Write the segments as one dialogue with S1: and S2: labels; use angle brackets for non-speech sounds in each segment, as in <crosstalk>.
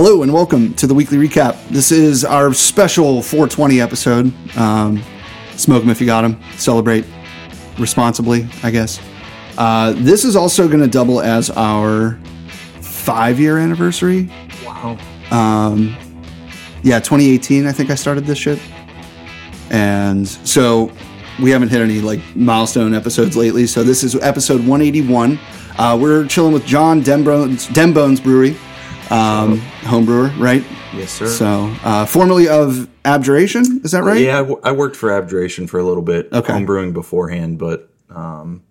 S1: Hello and welcome to the weekly recap. This is our special 420 episode. Um, smoke them if you got them. Celebrate responsibly, I guess. Uh, this is also going to double as our five year anniversary.
S2: Wow.
S1: Um, yeah, 2018, I think I started this shit. And so we haven't hit any like milestone episodes lately. So this is episode 181. Uh, we're chilling with John Dem Bones, Dembones Brewery, um, home brewer, right?
S2: Yes, sir.
S1: So, uh, formerly of Abjuration, is that right?
S2: Yeah, I, w- I worked for Abjuration for a little bit,
S1: Okay.
S2: home brewing beforehand, but um,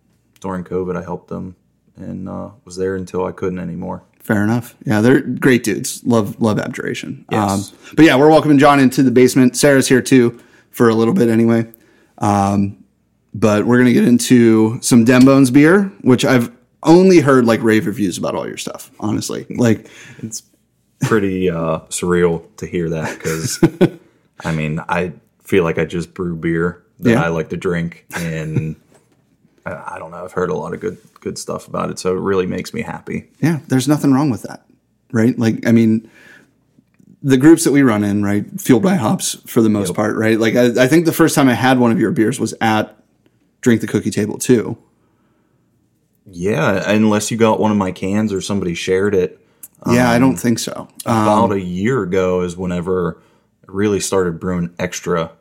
S2: during COVID, I helped them and uh, was there until I couldn't anymore.
S1: Fair enough. Yeah, they're great dudes. Love love Abjuration.
S2: Yes.
S1: Um, but yeah, we're welcoming John into the basement. Sara's here too for a little bit anyway. Um, but we're gonna get into some Dem Bones beer, which I've only heard like rave reviews about all your stuff. Honestly, like
S2: It's pretty uh, surreal to hear that because, <laughs> I mean, I feel like I just brew beer that
S1: Yeah.
S2: I like to drink, and I, I don't know. I've heard a lot of good good stuff about it, so it really makes me happy.
S1: yeah, there's nothing wrong with that, right? Like I mean. The groups that we run in, right, fueled by hops for the most part, right? Like I, I think the first time I had one of your beers was at Drink the Cookie Table too.
S2: Yeah, unless you got one of my cans or somebody shared it.
S1: Yeah, I don't think so. Um,
S2: about a year ago is whenever I really started brewing extra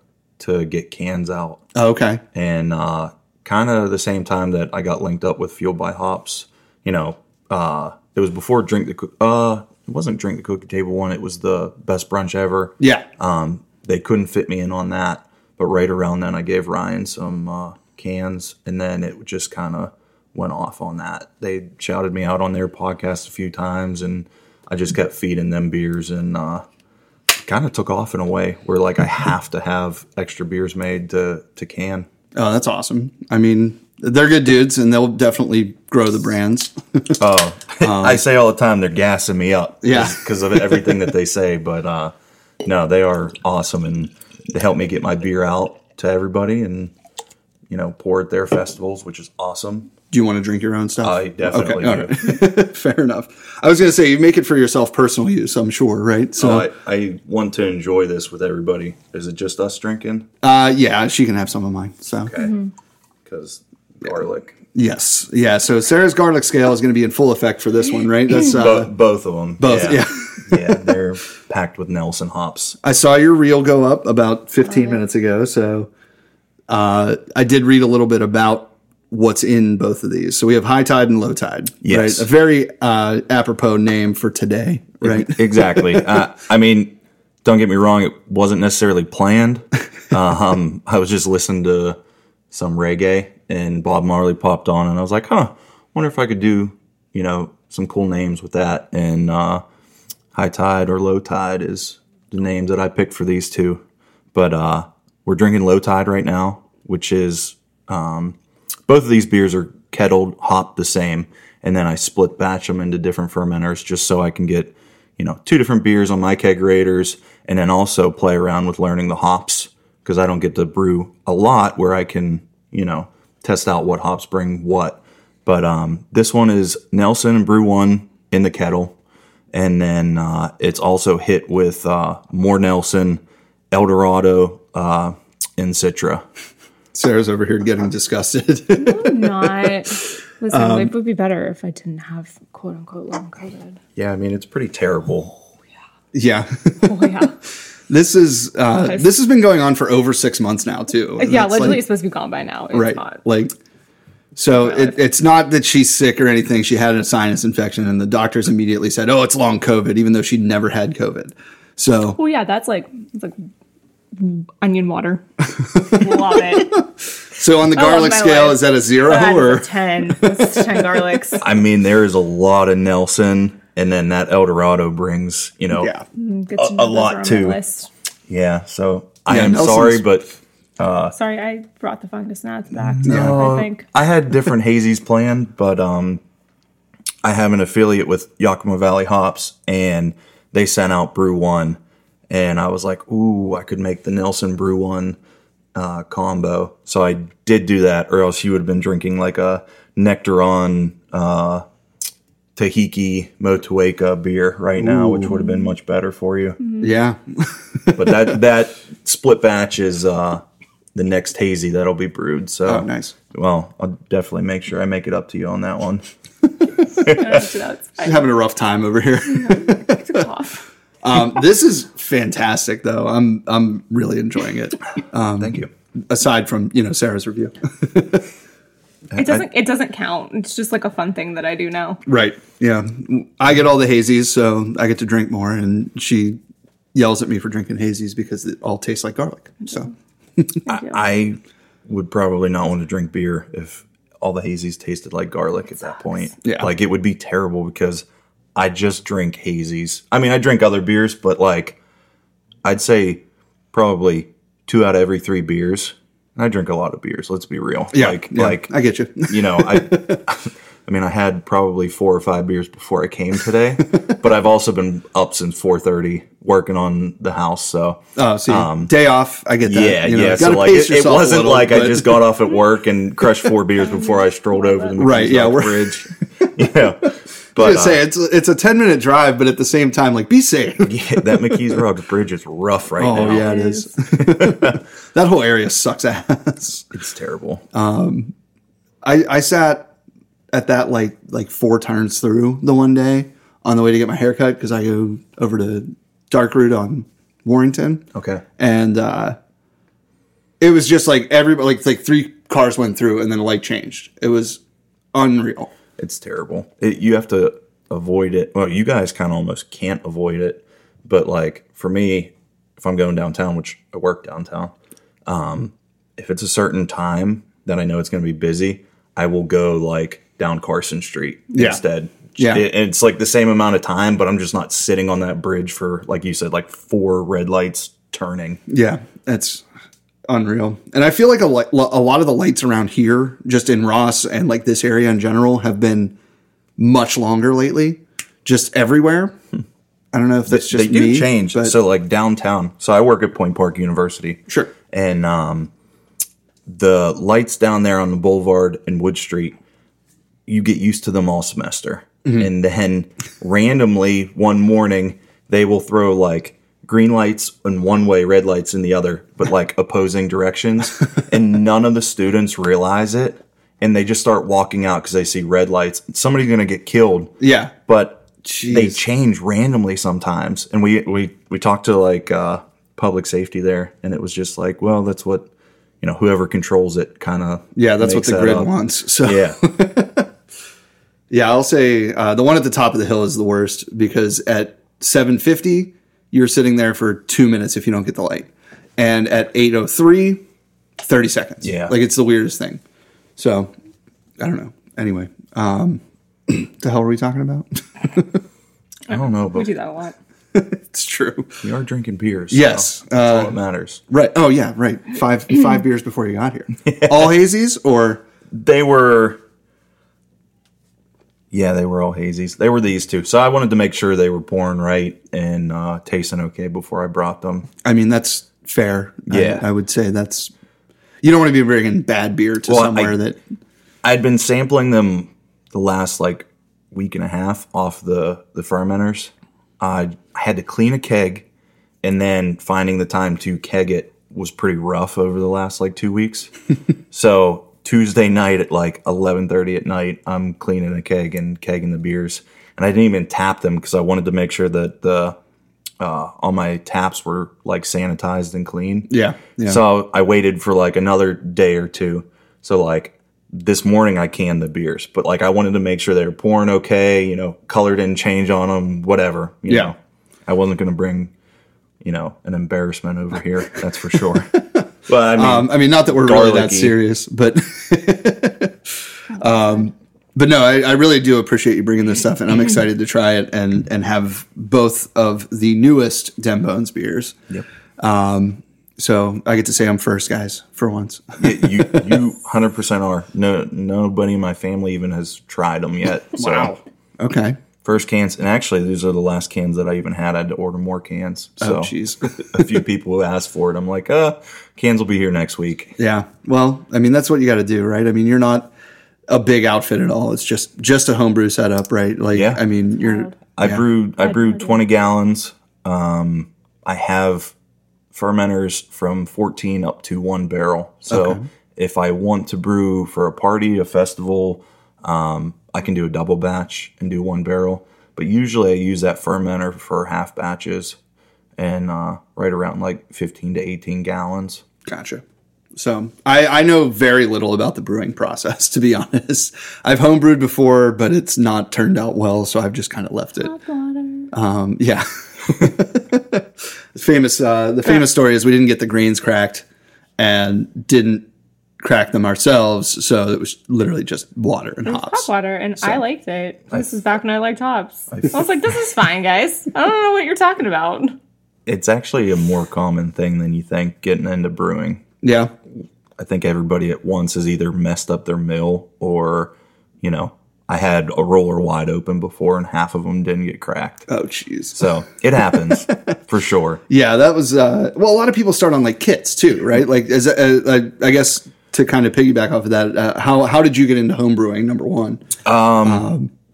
S2: to get cans out.
S1: oh, okay.
S2: And uh, kind of the same time that I got linked up with Fueled by Hops, you know, uh, it was before Drink the uh, it wasn't Drink the Cookie Table one. It was the best brunch ever.
S1: Yeah.
S2: Um, they couldn't fit me in on that, but right around then I gave Ryan some uh, cans, and then it just kind of went off on that. They shouted me out on their podcast a few times, and I just kept feeding them beers, and uh, kind of took off in a way where like I have to have extra beers made to to can.
S1: Oh, that's awesome. I mean, they're good dudes, and they'll definitely grow the brands. <laughs>
S2: Oh, I say all the time they're gassing me up,
S1: Yeah.
S2: because of everything that they say. But uh, no, they are awesome, and they help me get my beer out to everybody, and you know, pour at their festivals, which is awesome.
S1: Do you want to drink your own stuff?
S2: I definitely
S1: all
S2: do.
S1: right. <laughs> Fair enough. I was going to say you make it for yourself personal use. I'm sure, right? So,
S2: So I, I want to enjoy this with everybody. Is it just us drinking?
S1: uh, yeah, she can have some of mine. So,
S2: Okay, because garlic.
S1: yes, yeah. So Sara's garlic scale is going to be in full effect for this one, right? That's <laughs> uh,
S2: Bo- both of them.
S1: both,
S2: Yeah. <laughs> yeah, they're packed with Nelson hops.
S1: I saw your reel go up about 15 minutes ago, so uh, I did read a little bit about what's in both of these. So we have high tide and low tide.
S2: Yes.
S1: right? a very uh, apropos name for today, right?
S2: exactly. <laughs> Uh, I mean, don't get me wrong; it wasn't necessarily planned. Um, <laughs> I was just listening to some reggae, and Bob Marley popped on, and I was like, "Huh, wonder if I could do, you know, some cool names with that." And uh, high tide or low tide is the names that I picked for these two. But uh, we're drinking low tide right now, which is um, both of these beers are kettled, hopped the same, and then I split batch them into different fermenters just so I can get, you know, two different beers on my kegerators, and then also play around with learning the hops because I don't get to brew a lot where I can, you know, test out what hops bring what. But um, this one is Nelson and BRU-1 in the kettle, and then uh, it's also hit with uh, more Nelson, Eldorado, uh, and Citra.
S1: Sara's over here getting disgusted. <laughs>
S3: not. <laughs> Listen,
S1: Um,
S3: life would be better if I didn't have quote unquote long COVID.
S2: Yeah, I mean it's pretty terrible.
S1: yeah.
S3: Oh yeah, <laughs>
S1: This is uh, this has been going on for over six months now too. And
S3: yeah.
S1: it's
S3: Literally,
S1: like-
S3: it's supposed to be gone by now. It's
S1: right.
S3: not.
S1: Like, so it, it's not that she's sick or anything. She had a sinus infection, and the doctors immediately said, "Oh, it's long COVID," even though she'd never had COVID. So
S3: Oh yeah, that's like it's like onion water. Love it. <laughs>
S1: So on the garlic
S3: my
S1: scale,
S3: life.
S1: is that a zero
S3: That is
S1: or
S3: a ten. That's ten <laughs> garlics.
S2: I mean there is a lot of Nelson, and then that Eldorado brings you know
S1: yeah?
S3: Good to know
S2: a lot
S3: are on my
S2: too. Yeah. So I am
S1: Nelson's-
S2: sorry, but
S3: Sorry, I brought the fungus gnats back.
S1: No.
S3: I think.
S2: I had different hazies planned, but um, I have an affiliate with Yakima Valley Hops, and they sent out BRU-1, and I was like, ooh, I could make the Nelson BRU-1 uh, combo. So I did do that, or else you would have been drinking like a Nectaron uh, Tahiki Motueka beer right now, which would have been much better for you.
S1: Yeah. <laughs>
S2: But that that split batch is uh, the next hazy that'll be brewed. So
S1: Oh, nice.
S2: Well, I'll definitely make sure I make it up to you on that one.
S3: That's, that's fine.
S1: Having a rough time over here.
S3: It's a cough. <laughs>
S1: Um, this is fantastic, though. I'm I'm really enjoying it. <laughs>
S2: Um, Thank you.
S1: Aside from you know Sara's review,
S3: It <laughs> doesn't. It doesn't count. It's just like a fun thing that I do now.
S1: right? Yeah, I get all the hazies, so I get to drink more, and she yells at me for drinking hazies because it all tastes like garlic. Mm-hmm. So
S3: Thank you.
S2: I would probably not want to drink beer if all the hazies tasted like garlic at that point.
S1: Yeah.
S2: Like it would be terrible because I just drink hazies. I mean, I drink other beers, but like I'd say probably two out of every three beers. And I drink a lot of beers. Let's be real.
S1: yeah,
S2: like
S1: yeah,
S2: like
S1: I get you.
S2: you know, I <laughs> I mean, I had probably four or five beers before I came today, <laughs> but I've also been up since 4:30 working on the house, so
S1: Oh, see, um, day off. I get that.
S2: yeah,
S1: you know,
S2: yeah. So like, it, it wasn't
S1: little,
S2: like I just got off at <laughs> work and crushed four beers before I strolled over the
S1: Right, yeah,
S2: bridge. yeah, but
S1: was gonna say it's it's a ten minute drive, but at the same time, like be safe.
S2: uh, <laughs> yeah, that McKees Rocks bridge is rough right
S1: Oh
S2: now.
S1: yeah, it is. <laughs> that whole area sucks ass.
S2: It's terrible.
S1: Um, I I sat at that like like four turns through the one day on the way to get my hair cut because I go over to Dark Root on Warrington,
S2: okay,
S1: and uh, it was just like everybody like like three cars went through and then the light changed. It was unreal.
S2: It's terrible. It, you have to avoid it. Well, you guys kind of almost can't avoid it, but like for me, if I'm going downtown, which I work downtown, um, if it's a certain time that I know it's going to be busy, I will go like down Carson Street
S1: Yeah.
S2: instead.
S1: Yeah.
S2: It- it's like the same amount of time, but I'm just not sitting on that bridge for, like you said, like four red lights turning.
S1: Yeah, that's unreal. And I feel like a, li- a lot of the lights around here, just in Ross and like this area in general, have been much longer lately, just everywhere. I don't know if that's just
S2: they do
S1: me,
S2: change.
S1: but
S2: So like downtown. So I work at Point Park University.
S1: sure.
S2: and um, the lights down there on the boulevard and Wood Street, you get used to them all semester. And then randomly one morning, they will throw like green lights in one way, red lights in the other, but like <laughs> opposing directions. and none of the students realize it. And they just start walking out because they see red lights. Somebody's going to get killed
S1: Yeah,
S2: but they change randomly sometimes. And we we we talked to like uh, public safety there, and it was just like, well, that's what you know, whoever controls it, kind of.
S1: yeah, that's what the grid wants. So
S2: Yeah, <laughs>
S1: Yeah, I'll say uh, the one at the top of the hill is the worst because at 7:50 you're sitting there for two minutes if you don't get the light, and at 8:03, 30 seconds.
S2: Yeah.
S1: like it's the weirdest thing. So I don't know. Anyway, um, <clears throat> the hell are we talking about? <laughs>
S2: I don't know, but We
S3: do that a lot. <laughs>
S1: it's true.
S2: we are drinking beers. so
S1: Yes,
S2: that's
S1: uh,
S2: all that matters.
S1: Right. Oh yeah. Right. Five five beers before you got here. <laughs> All hazies or
S2: They were. Yeah, they were all hazies. They were these two, so I wanted to make sure they were pouring right and uh, tasting okay before I brought them.
S1: I mean that's fair. I-
S2: Yeah.
S1: I, would say that's. You don't want to be bringing bad beer to
S2: Well,
S1: somewhere
S2: I-
S1: that.
S2: I'd been sampling them the last like week and a half off the the fermenters. Uh, I had to clean a keg, and then finding the time to keg it was pretty rough over the last like two weeks. <laughs> so Tuesday night at like eleven thirty at night, I'm cleaning a keg and kegging the beers, and I didn't even tap them because I wanted to make sure that the uh, all my taps were like sanitized and clean.
S1: Yeah. Yeah.
S2: So I waited for like another day or two. So like this morning I canned the beers, but like I wanted to make sure they were pouring okay, you know, color didn't change on them, whatever. You
S1: Yeah.
S2: Know. I wasn't going to bring, you know, an embarrassment over here. That's for sure. <laughs> but I mean,
S1: Um, I mean, not that we're really that serious, but <laughs> <laughs> um, but no, I, I really do appreciate you bringing this stuff, and I'm excited to try it and and have both of the newest Dem Bones beers.
S2: Yep.
S1: Um, so I get to say I'm first, guys, for once.
S2: you you <laughs> hundred percent are. No nobody in my family even has tried them yet. So
S1: Okay.
S2: First cans, and actually these are the last cans that I even had. I had to order more cans. So
S1: Oh, jeez. <laughs>
S2: a few people who asked for it. I'm like, uh, cans will be here next week.
S1: Yeah. Well, I mean, that's what you got to do, right? I mean, you're not a big outfit at all. It's just just a homebrew setup, right? Like,
S2: Yeah.
S1: I mean, you're
S2: I
S1: Yeah.
S2: brewed I brewed 20 gallons. Um, I have fermenters from 14 up to one barrel. So
S1: Okay.
S2: if I want to brew for a party, a festival, um, I can do a double batch and do one barrel. But usually I use that fermenter for half batches and uh, right around like 15 to 18 gallons.
S1: Gotcha. So I, I know very little about the brewing process, <laughs> to be honest. I've homebrewed before, but it's not turned out well, so I've just kind of left it.
S3: Water.
S1: Um, yeah. <laughs> famous. Uh, the famous story is we didn't get the grains cracked and didn't crack them ourselves, so it was literally just water and
S3: Hot
S1: hops.
S3: water, and I liked it. This is back when I liked hops. I, was like, "This is fine, guys. I don't know what you're talking about."
S2: It's actually a more common thing than you think getting into brewing.
S1: Yeah.
S2: I think everybody at once has either messed up their mill or, you know, I had a roller wide open before and half of them didn't get cracked.
S1: Oh, jeez.
S2: So it happens <laughs> for sure.
S1: Yeah, that was uh, well. A lot of people start on like kits too, right? Like, as uh, I, I guess to kind of piggyback off of that, uh, how how did you get into home brewing? Number one.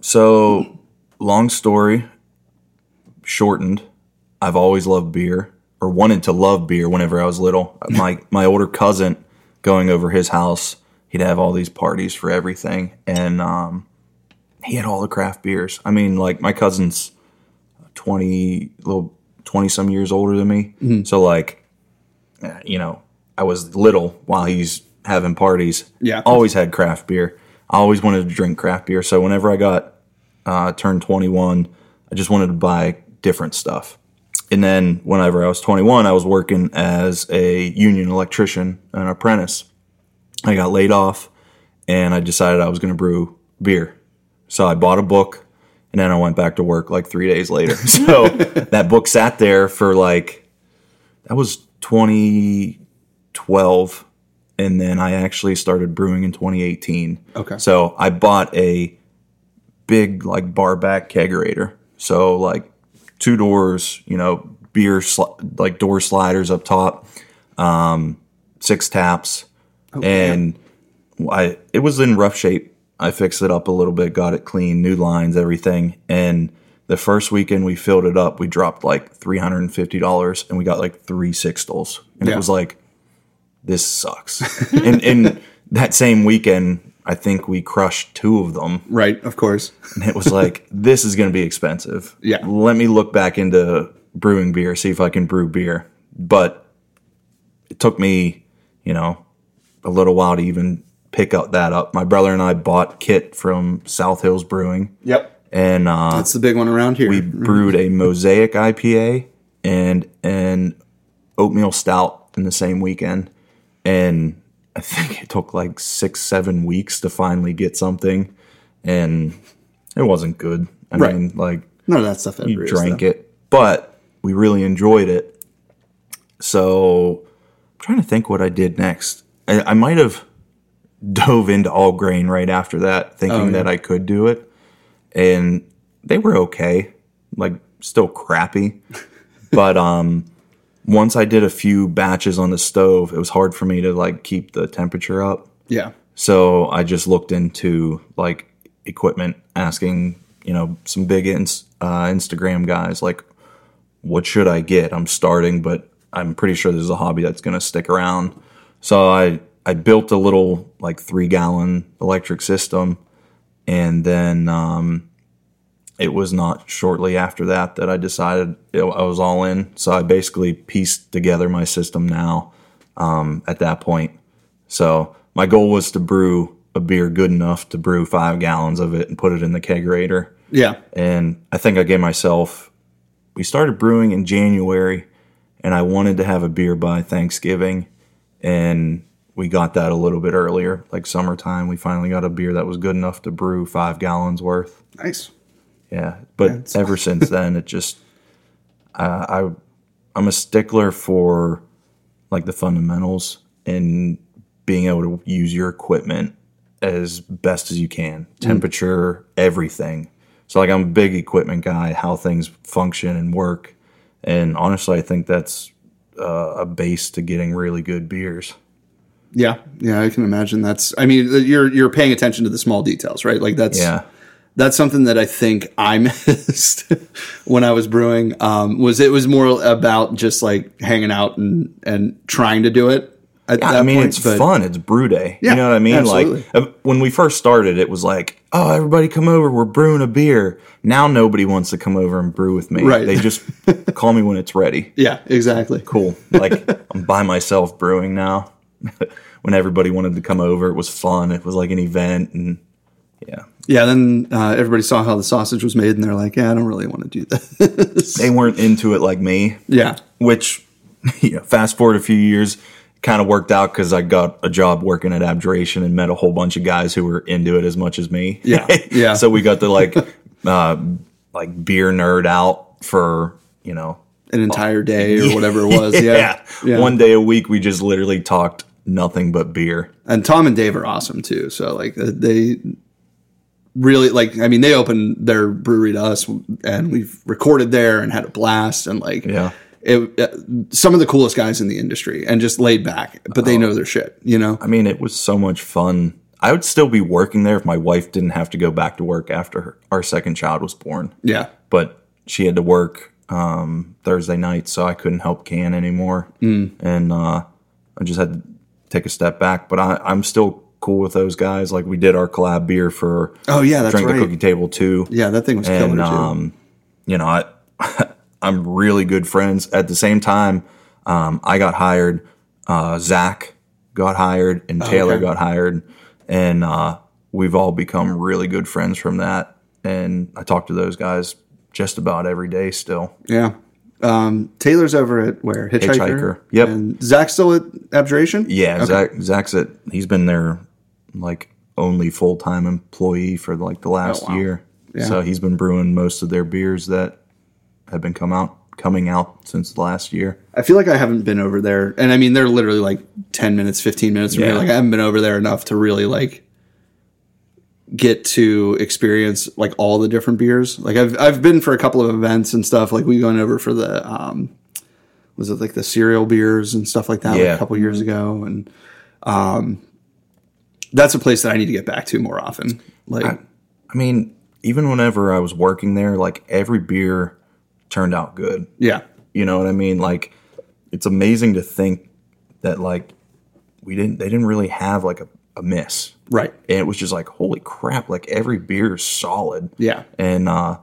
S2: So, long story shortened. I've always loved beer or wanted to love beer whenever I was little. <laughs> My my older cousin going over his house, he'd have all these parties for everything and um he had all the craft beers. I mean, like my cousin's 20 little 20 some years older than me. So like uh, you know, I was little while he's having parties.
S1: Yeah.
S2: Always had craft beer. I always wanted to drink craft beer. So whenever I got uh, turned 21, I just wanted to buy different stuff. And then whenever I was 21, I was working as a union electrician, an apprentice. I got laid off and I decided I was going to brew beer. So I bought a book and then I went back to work like three days later. <laughs> So <laughs> that book sat there for like, that was 2012. And then I actually started brewing in 2018.
S1: Okay.
S2: So I bought a big like bar back kegerator. So like two doors, you know, beer sli- like door sliders up top, um, six taps, and I it was in rough shape. I fixed it up a little bit, got it clean, new lines, everything, and the first weekend we filled it up, we dropped like three hundred and fifty dollars, and we got like three sixtels, and
S1: Yeah.
S2: it was like, this sucks. and and <laughs> that same weekend, I think we crushed two of them.
S1: Right. Of course.
S2: And it was like, this is going to be expensive.
S1: Yeah.
S2: Let me look back into brewing beer, see if I can brew beer. But it took me, you know, a little while to even pick up that up. My brother and I bought kit from South Hills Brewing,
S1: Yep.
S2: and uh,
S1: That's the big one around here.
S2: we brewed a Mosaic IPA and an oatmeal stout in the same weekend. And I think it took like six, seven weeks to finally get something. And it wasn't good. I
S1: Right.
S2: mean, like,
S1: None of that stuff ever
S2: you drank
S1: though.
S2: it, but we really enjoyed it. So I'm trying to think what I did next. I, I might have dove into all grain right after that, thinking
S1: Oh, yeah.
S2: that I could do it. And they were okay, like still crappy. <laughs> but um once I did a few batches on the stove, it was hard for me to like keep the temperature up.
S1: Yeah.
S2: So I just looked into like equipment, asking you know some big ins, uh, Instagram guys like, what should I get? I'm starting, but I'm pretty sure this is a hobby that's going to stick around. So I I built a little like three gallon electric system, and then um, it was not shortly after that that I decided it, I was all in. So I basically pieced together my system now um, at that point. So my goal was to brew a beer good enough to brew five gallons of it and put it in the kegerator.
S1: Yeah.
S2: And I think I gave myself, we started brewing in January and I wanted to have a beer by Thanksgiving. And we got that a little bit earlier, like summertime. We finally got a beer that was good enough to brew five gallons worth.
S1: Nice.
S2: Yeah, but ever since then, it just uh, I I'm a stickler for like the fundamentals and being able to use your equipment as best as you can, temperature, everything. So like I'm a big equipment guy, how things function and work, and honestly, I think that's uh, a base to getting really good beers.
S1: Yeah, yeah, I can imagine. That's. I mean, you're you're paying attention to the small details, right? Like that's
S2: Yeah.
S1: That's something that I think I <laughs> missed when I was brewing. Um, was it was more about just like hanging out and and trying to do it. At that
S2: I mean,
S1: point,
S2: it's
S1: but-
S2: fun. It's brew day.
S1: Yeah,
S2: you know what I mean?
S1: absolutely.
S2: Like uh, when we first started, it was like, oh, everybody come over. We're brewing a beer. Now nobody wants to come over and brew with me.
S1: Right.
S2: They just <laughs> call me when it's ready.
S1: Yeah, exactly.
S2: Cool. Like I'm by myself brewing now. <laughs> when everybody wanted to come over, it was fun. It was like an event, and yeah,
S1: Yeah, then uh, everybody saw how the sausage was made, and they're like, "Yeah, I don't really want to do this." <laughs>
S2: they weren't into it like me.
S1: yeah,
S2: which <laughs> you know, fast forward a few years kind of worked out because i got a job working at abjuration and met a whole bunch of guys who were into it as much as me
S1: Yeah, <laughs> yeah.
S2: so we got to like uh like beer nerd out for you know
S1: an entire day or whatever it was. Yeah. yeah.
S2: one day a week we just literally talked nothing but beer
S1: and Tom and Dave are awesome too. So like uh, they really like. I mean, they opened their brewery to us, and we've recorded there and had a blast. And like,
S2: Yeah.
S1: it, uh, some of the coolest guys in the industry, and just laid back, but
S2: Oh.
S1: they know their shit. You know.
S2: i mean it was so much fun i would still be working there if my wife didn't have to go back to work after her, our second child was born
S1: Yeah.
S2: but she had to work um, Thursday night, so I couldn't help Can anymore,
S1: Mm.
S2: and uh, I just had to take a step back. But I, I'm still cool with those guys. Like we did our collab beer for
S1: Oh yeah, that's
S2: Drink
S1: right.
S2: the Cookie Table too.
S1: Yeah, that thing was killer
S2: and
S1: too.
S2: um, you know, I <laughs> I'm really good friends. At the same time, um, I got hired. Uh, Zach got hired, and Taylor
S1: Oh, okay.
S2: got hired, and uh, we've all become really good friends from that. And I talk to those guys just about every day still.
S1: yeah. Um, Taylor's over at where Hitchhiker.
S2: Hitchhiker, yep.
S1: And Zach's still at Abjuration.
S2: Yeah, Zach Zach's at he's been there like only full time employee for like the last
S1: Oh, wow.
S2: year.
S1: Yeah.
S2: So he's been brewing most of their beers that have been come out coming out since last year.
S1: I feel like I haven't been over there, and I mean they're literally like ten minutes, fifteen minutes from
S2: Yeah.
S1: here. Like I haven't been over there enough to really like get to experience like all the different beers. Like I've I've been for a couple of events and stuff. Like we went over for the um, was it like the cereal beers and stuff like that like, a couple years ago, and um, that's a place that I need to get back to more often. Like
S2: I mean, even whenever I was working there, like every beer turned out good.
S1: yeah,
S2: You know what I mean? Like it's amazing to think that like we didn't they didn't really have like a, a miss.
S1: right,
S2: And it was just like, holy crap, like every beer is solid.
S1: yeah,
S2: and uh,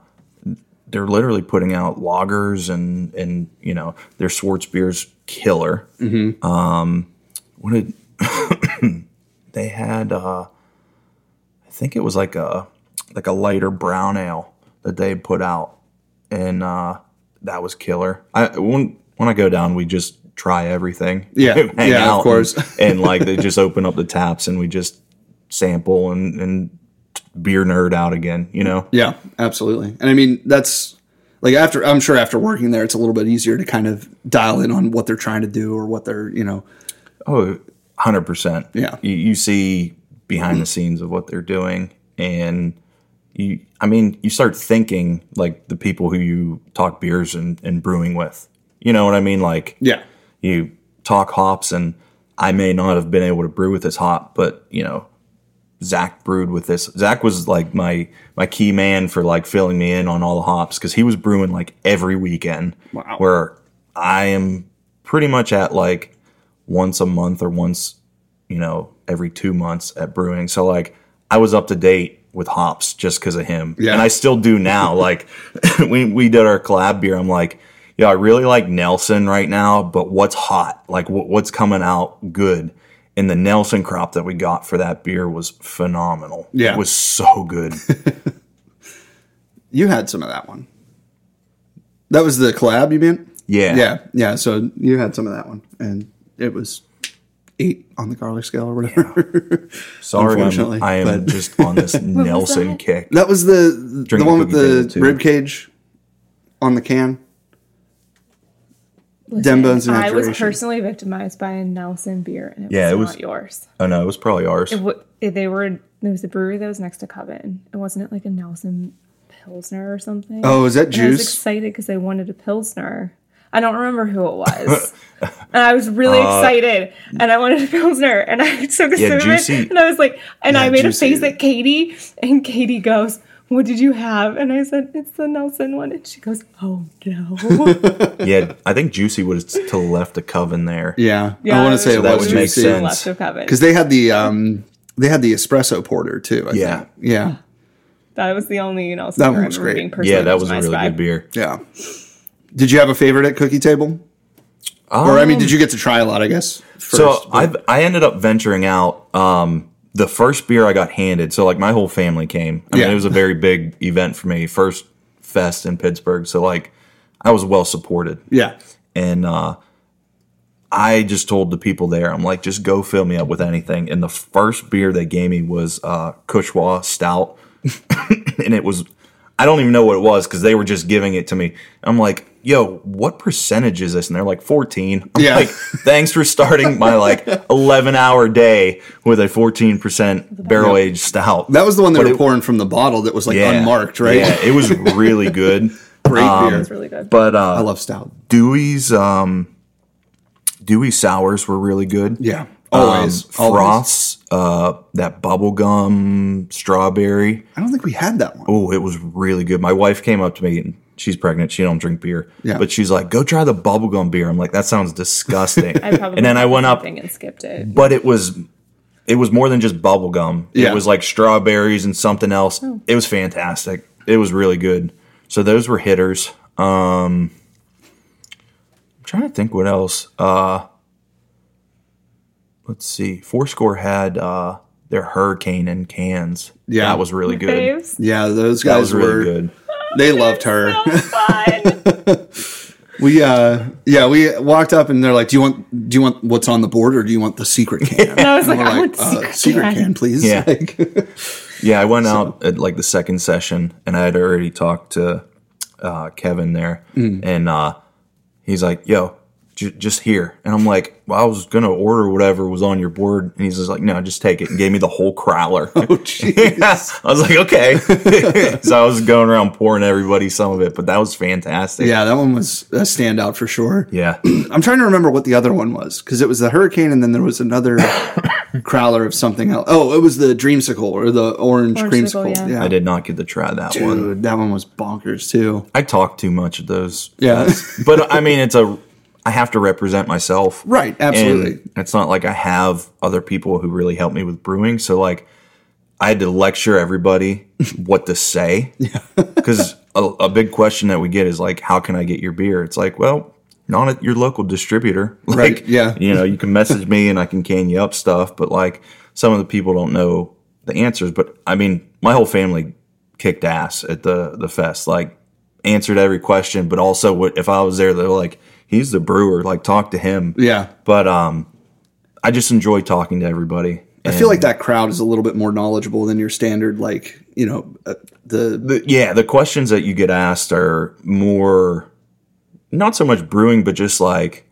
S2: they're literally putting out lagers and and you know their Schwarzbier's killer. Mm-hmm. Um, what did <laughs> they had? Uh, I think it was like a like a lighter brown ale that they put out, and uh, that was killer. I when when I go down, we just try everything.
S1: Yeah. <laughs> Yeah, of course.
S2: and, <laughs> and like they just open up the taps and we just sample and and beer nerd out again. You know.
S1: Yeah, absolutely. And I mean, that's like after I'm sure after working there, it's a little bit easier to kind of dial in on what they're trying to do or what they're, you know,
S2: Oh, 100%.
S1: Yeah.
S2: You, you see behind the scenes of what they're doing. And you, I mean, you start thinking like the people who you talk beers and, and brewing with. You know what I mean? Like,
S1: yeah,
S2: you talk hops, and I may not have been able to brew with this hop, but, you know, Zach brewed with this. Zach was like my my key man for like filling me in on all the hops because he was brewing like every weekend.
S1: Wow.
S2: Where I am pretty much at like once a month or once, you know, every two months at brewing. So like I was up to date with hops just because of him,
S1: Yeah.
S2: and I still do now. <laughs> like <laughs> we we did our collab beer, I'm like. Yeah, I really like Nelson right now, but what's hot? Like, what, what's coming out good? And the Nelson crop that we got for that beer was phenomenal.
S1: Yeah.
S2: It was so good. <laughs>
S1: you had some of that one. That was the collab, you mean?
S2: Yeah.
S1: Yeah, yeah. So you had some of that one, and it was eight on the garlic scale or whatever. <laughs>
S2: Sorry,
S1: Unfortunately,
S2: I'm, I am
S1: but-
S2: just on this <laughs> Nelson
S3: that?
S2: kick.
S1: that was the
S2: Drink
S1: the one with the
S2: table,
S1: rib cage on the can.
S3: Listen,
S1: bones and
S3: I was personally victimized by a Nelson beer, and it
S2: Yeah,
S3: was
S2: it was-
S3: not yours.
S2: Oh no, it was probably ours.
S3: It, wa- they were. It was a brewery that was next to Coven. It wasn't it like a Nelson Pilsner or something.
S1: Oh, is that
S3: And I was
S1: juice?
S3: excited because I wanted a Pilsner. I don't remember who it was. <laughs> and I was really excited. And I wanted a Pilsner. And I took a
S2: Uh, Yeah,
S3: sip of
S2: Juicy-
S3: it. And I was like, and
S1: Yeah,
S3: I made
S1: Juicy.
S3: a face at Katie. And Katie goes, What did you have? And I said, It's the Nelson one. And she goes, Oh no. <laughs>
S2: Yeah, I think Juicy was to the left of Coven there.
S1: Yeah,
S3: Yeah,
S1: I want to say it
S2: that
S1: was
S2: would make
S1: juicy
S2: sense.
S3: Left of Coven.
S1: because they had the um they had the espresso porter too. I
S2: Yeah.
S1: think. yeah,
S3: That was the only, you know,
S1: That one
S3: I
S1: was
S3: remember
S1: great.
S3: being
S2: Yeah, that was a really
S3: scribe.
S2: good beer.
S1: yeah. Did you have a favorite at Cookie Table? Or I mean, did you get to try a lot? I guess. First,
S2: so I I ended up venturing out. Um, the first beer I got handed, so like my whole family came. I
S1: Yeah.
S2: mean, it was a very big event for me. First fest in Pittsburgh, so like I was well supported,
S1: yeah,
S2: and uh, I just told the people there, I'm like, just go fill me up with anything. And the first beer they gave me was uh, Cushwa Stout, <laughs> and it was. I don't even know what it was because they were just giving it to me. I'm like, yo, what percentage is this? And they're like 14. I'm
S1: Yeah.
S2: like, thanks for starting my like <laughs> 11 hour day with a 14% barrel aged stout.
S1: that was the one they
S2: But
S1: were
S2: it-
S1: pouring from the bottle that was like
S2: Yeah.
S1: unmarked, right?
S2: Yeah, it was <laughs> really good.
S1: Great
S2: Um,
S1: beer.
S3: It's really good.
S2: But
S1: I
S2: uh,
S1: love stout.
S2: Dewey's um, Dewey sours were really good.
S1: Yeah, always.
S2: Um,
S1: always.
S2: Frost's, uh, that bubblegum strawberry.
S1: I don't think we had that one.
S2: Oh, it was really good. My wife came up to me and she's pregnant. She don't drink beer.
S1: Yeah.
S2: But she's like, go try the bubblegum beer. I'm like, that sounds disgusting. <laughs>
S3: I probably
S2: and then I went up,
S3: and skipped it.
S2: but it was it was more than just bubblegum.
S1: Yeah.
S2: It was like strawberries and something else. It was fantastic. It was really good. So those were hitters. Um I'm trying to think what else. Uh let's see. Fourscore had uh their hurricane in cans.
S1: Yeah.
S2: That was really good.
S3: Faves.
S1: Yeah, those
S2: That
S1: guys
S2: was really
S1: were.
S2: good.
S1: They loved her.
S3: So fun. <laughs>
S1: We uh yeah, we walked up and they're like, "Do you want do you want what's on the board or do you want the secret <laughs> can?"
S3: And I was like,
S1: We're
S3: I want
S1: "Uh,
S3: secret can."
S1: can, please.
S2: Yeah. <laughs>
S1: Like,
S2: Yeah, I went out at like the second session and I had already talked to uh, Kevin there, and uh, he's like, "Yo, j- just here," and I'm like, "Well, I was gonna order whatever was on your board," and he's just like, "No, just take it," and gave me the whole crowler. <laughs>
S1: oh jeez.
S2: Yeah. <laughs> I was like, "Okay," <laughs> so I was going around pouring everybody some of it, but that was fantastic.
S1: Yeah, that one was a standout for sure.
S2: yeah. <clears throat>
S1: I'm trying to remember what the other one was because it was the hurricane and then there was another <coughs> crowler of something else. Oh, it was the dreamsicle or the orange
S3: Orangesicle,
S1: creamsicle.
S3: yeah.
S2: I did not get to try that one.
S1: That one was bonkers too.
S2: I talk too much at those.
S1: Yeah.
S2: fests. but I mean, it's a. I have to represent myself.
S1: Right, absolutely.
S2: And it's not like I have other people who really help me with brewing. So like, I had to lecture everybody <laughs> what to say. Because a, a big question that we get is like, how can I get your beer? It's like, well, not at your local distributor. <laughs> Like,
S1: Right, yeah.
S2: You know, you can message me and I can can you up stuff, but like some of the people don't know the answers. But I mean, my whole family kicked ass at the the fest. Like, answered every question, but also what if I was there, they're like, he's the brewer. Like, talk to him.
S1: Yeah.
S2: But um, I just enjoy talking to everybody.
S1: I feel like that crowd is a little bit more knowledgeable than your standard, like, you know, uh, the,
S2: The- yeah, the questions that you get asked are more not so much brewing, but just like,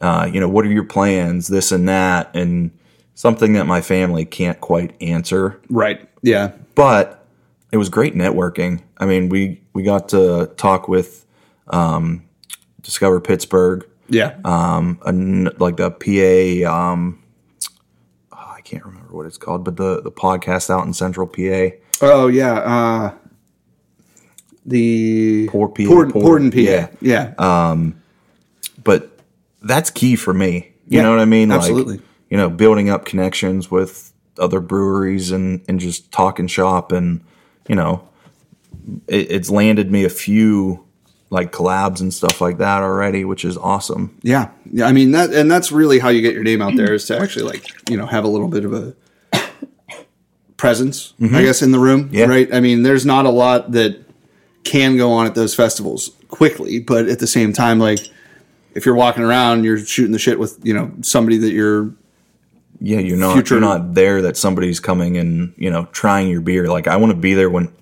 S2: uh, you know, what are your plans, this and that, and something that my family can't quite answer.
S1: right. Yeah.
S2: But it was great networking. I mean, we we got to talk with um, Discover Pittsburgh,
S1: Yeah.
S2: um, an, like the PA. Um, oh, I can't remember what it's called, but the the podcast out in Central PA.
S1: oh, yeah. Uh, the
S2: Poor PA,
S1: Port,
S2: poor-
S1: Porden, PA.
S2: yeah.
S1: Yeah.
S2: but that's key for me. You
S1: Yeah,
S2: know what I mean?
S1: absolutely.
S2: Like, you know, building up connections with other breweries and, and just talking shop and, you know, it, it's landed me a few like collabs and stuff like that already, which is awesome.
S1: Yeah, yeah. I mean that, and that's really how you get your name out there is to actually like you know have a little bit of a presence, I guess, in the room.
S2: Mm-hmm. Yeah.
S1: Right. I mean, there's not a lot that can go on at those festivals quickly, but at the same time, like if you're walking around, you're shooting the shit with you know somebody that you're
S2: Yeah, you're not
S1: Future-
S2: you're not there that somebody's coming and, you know, trying your beer. Like I want to be there when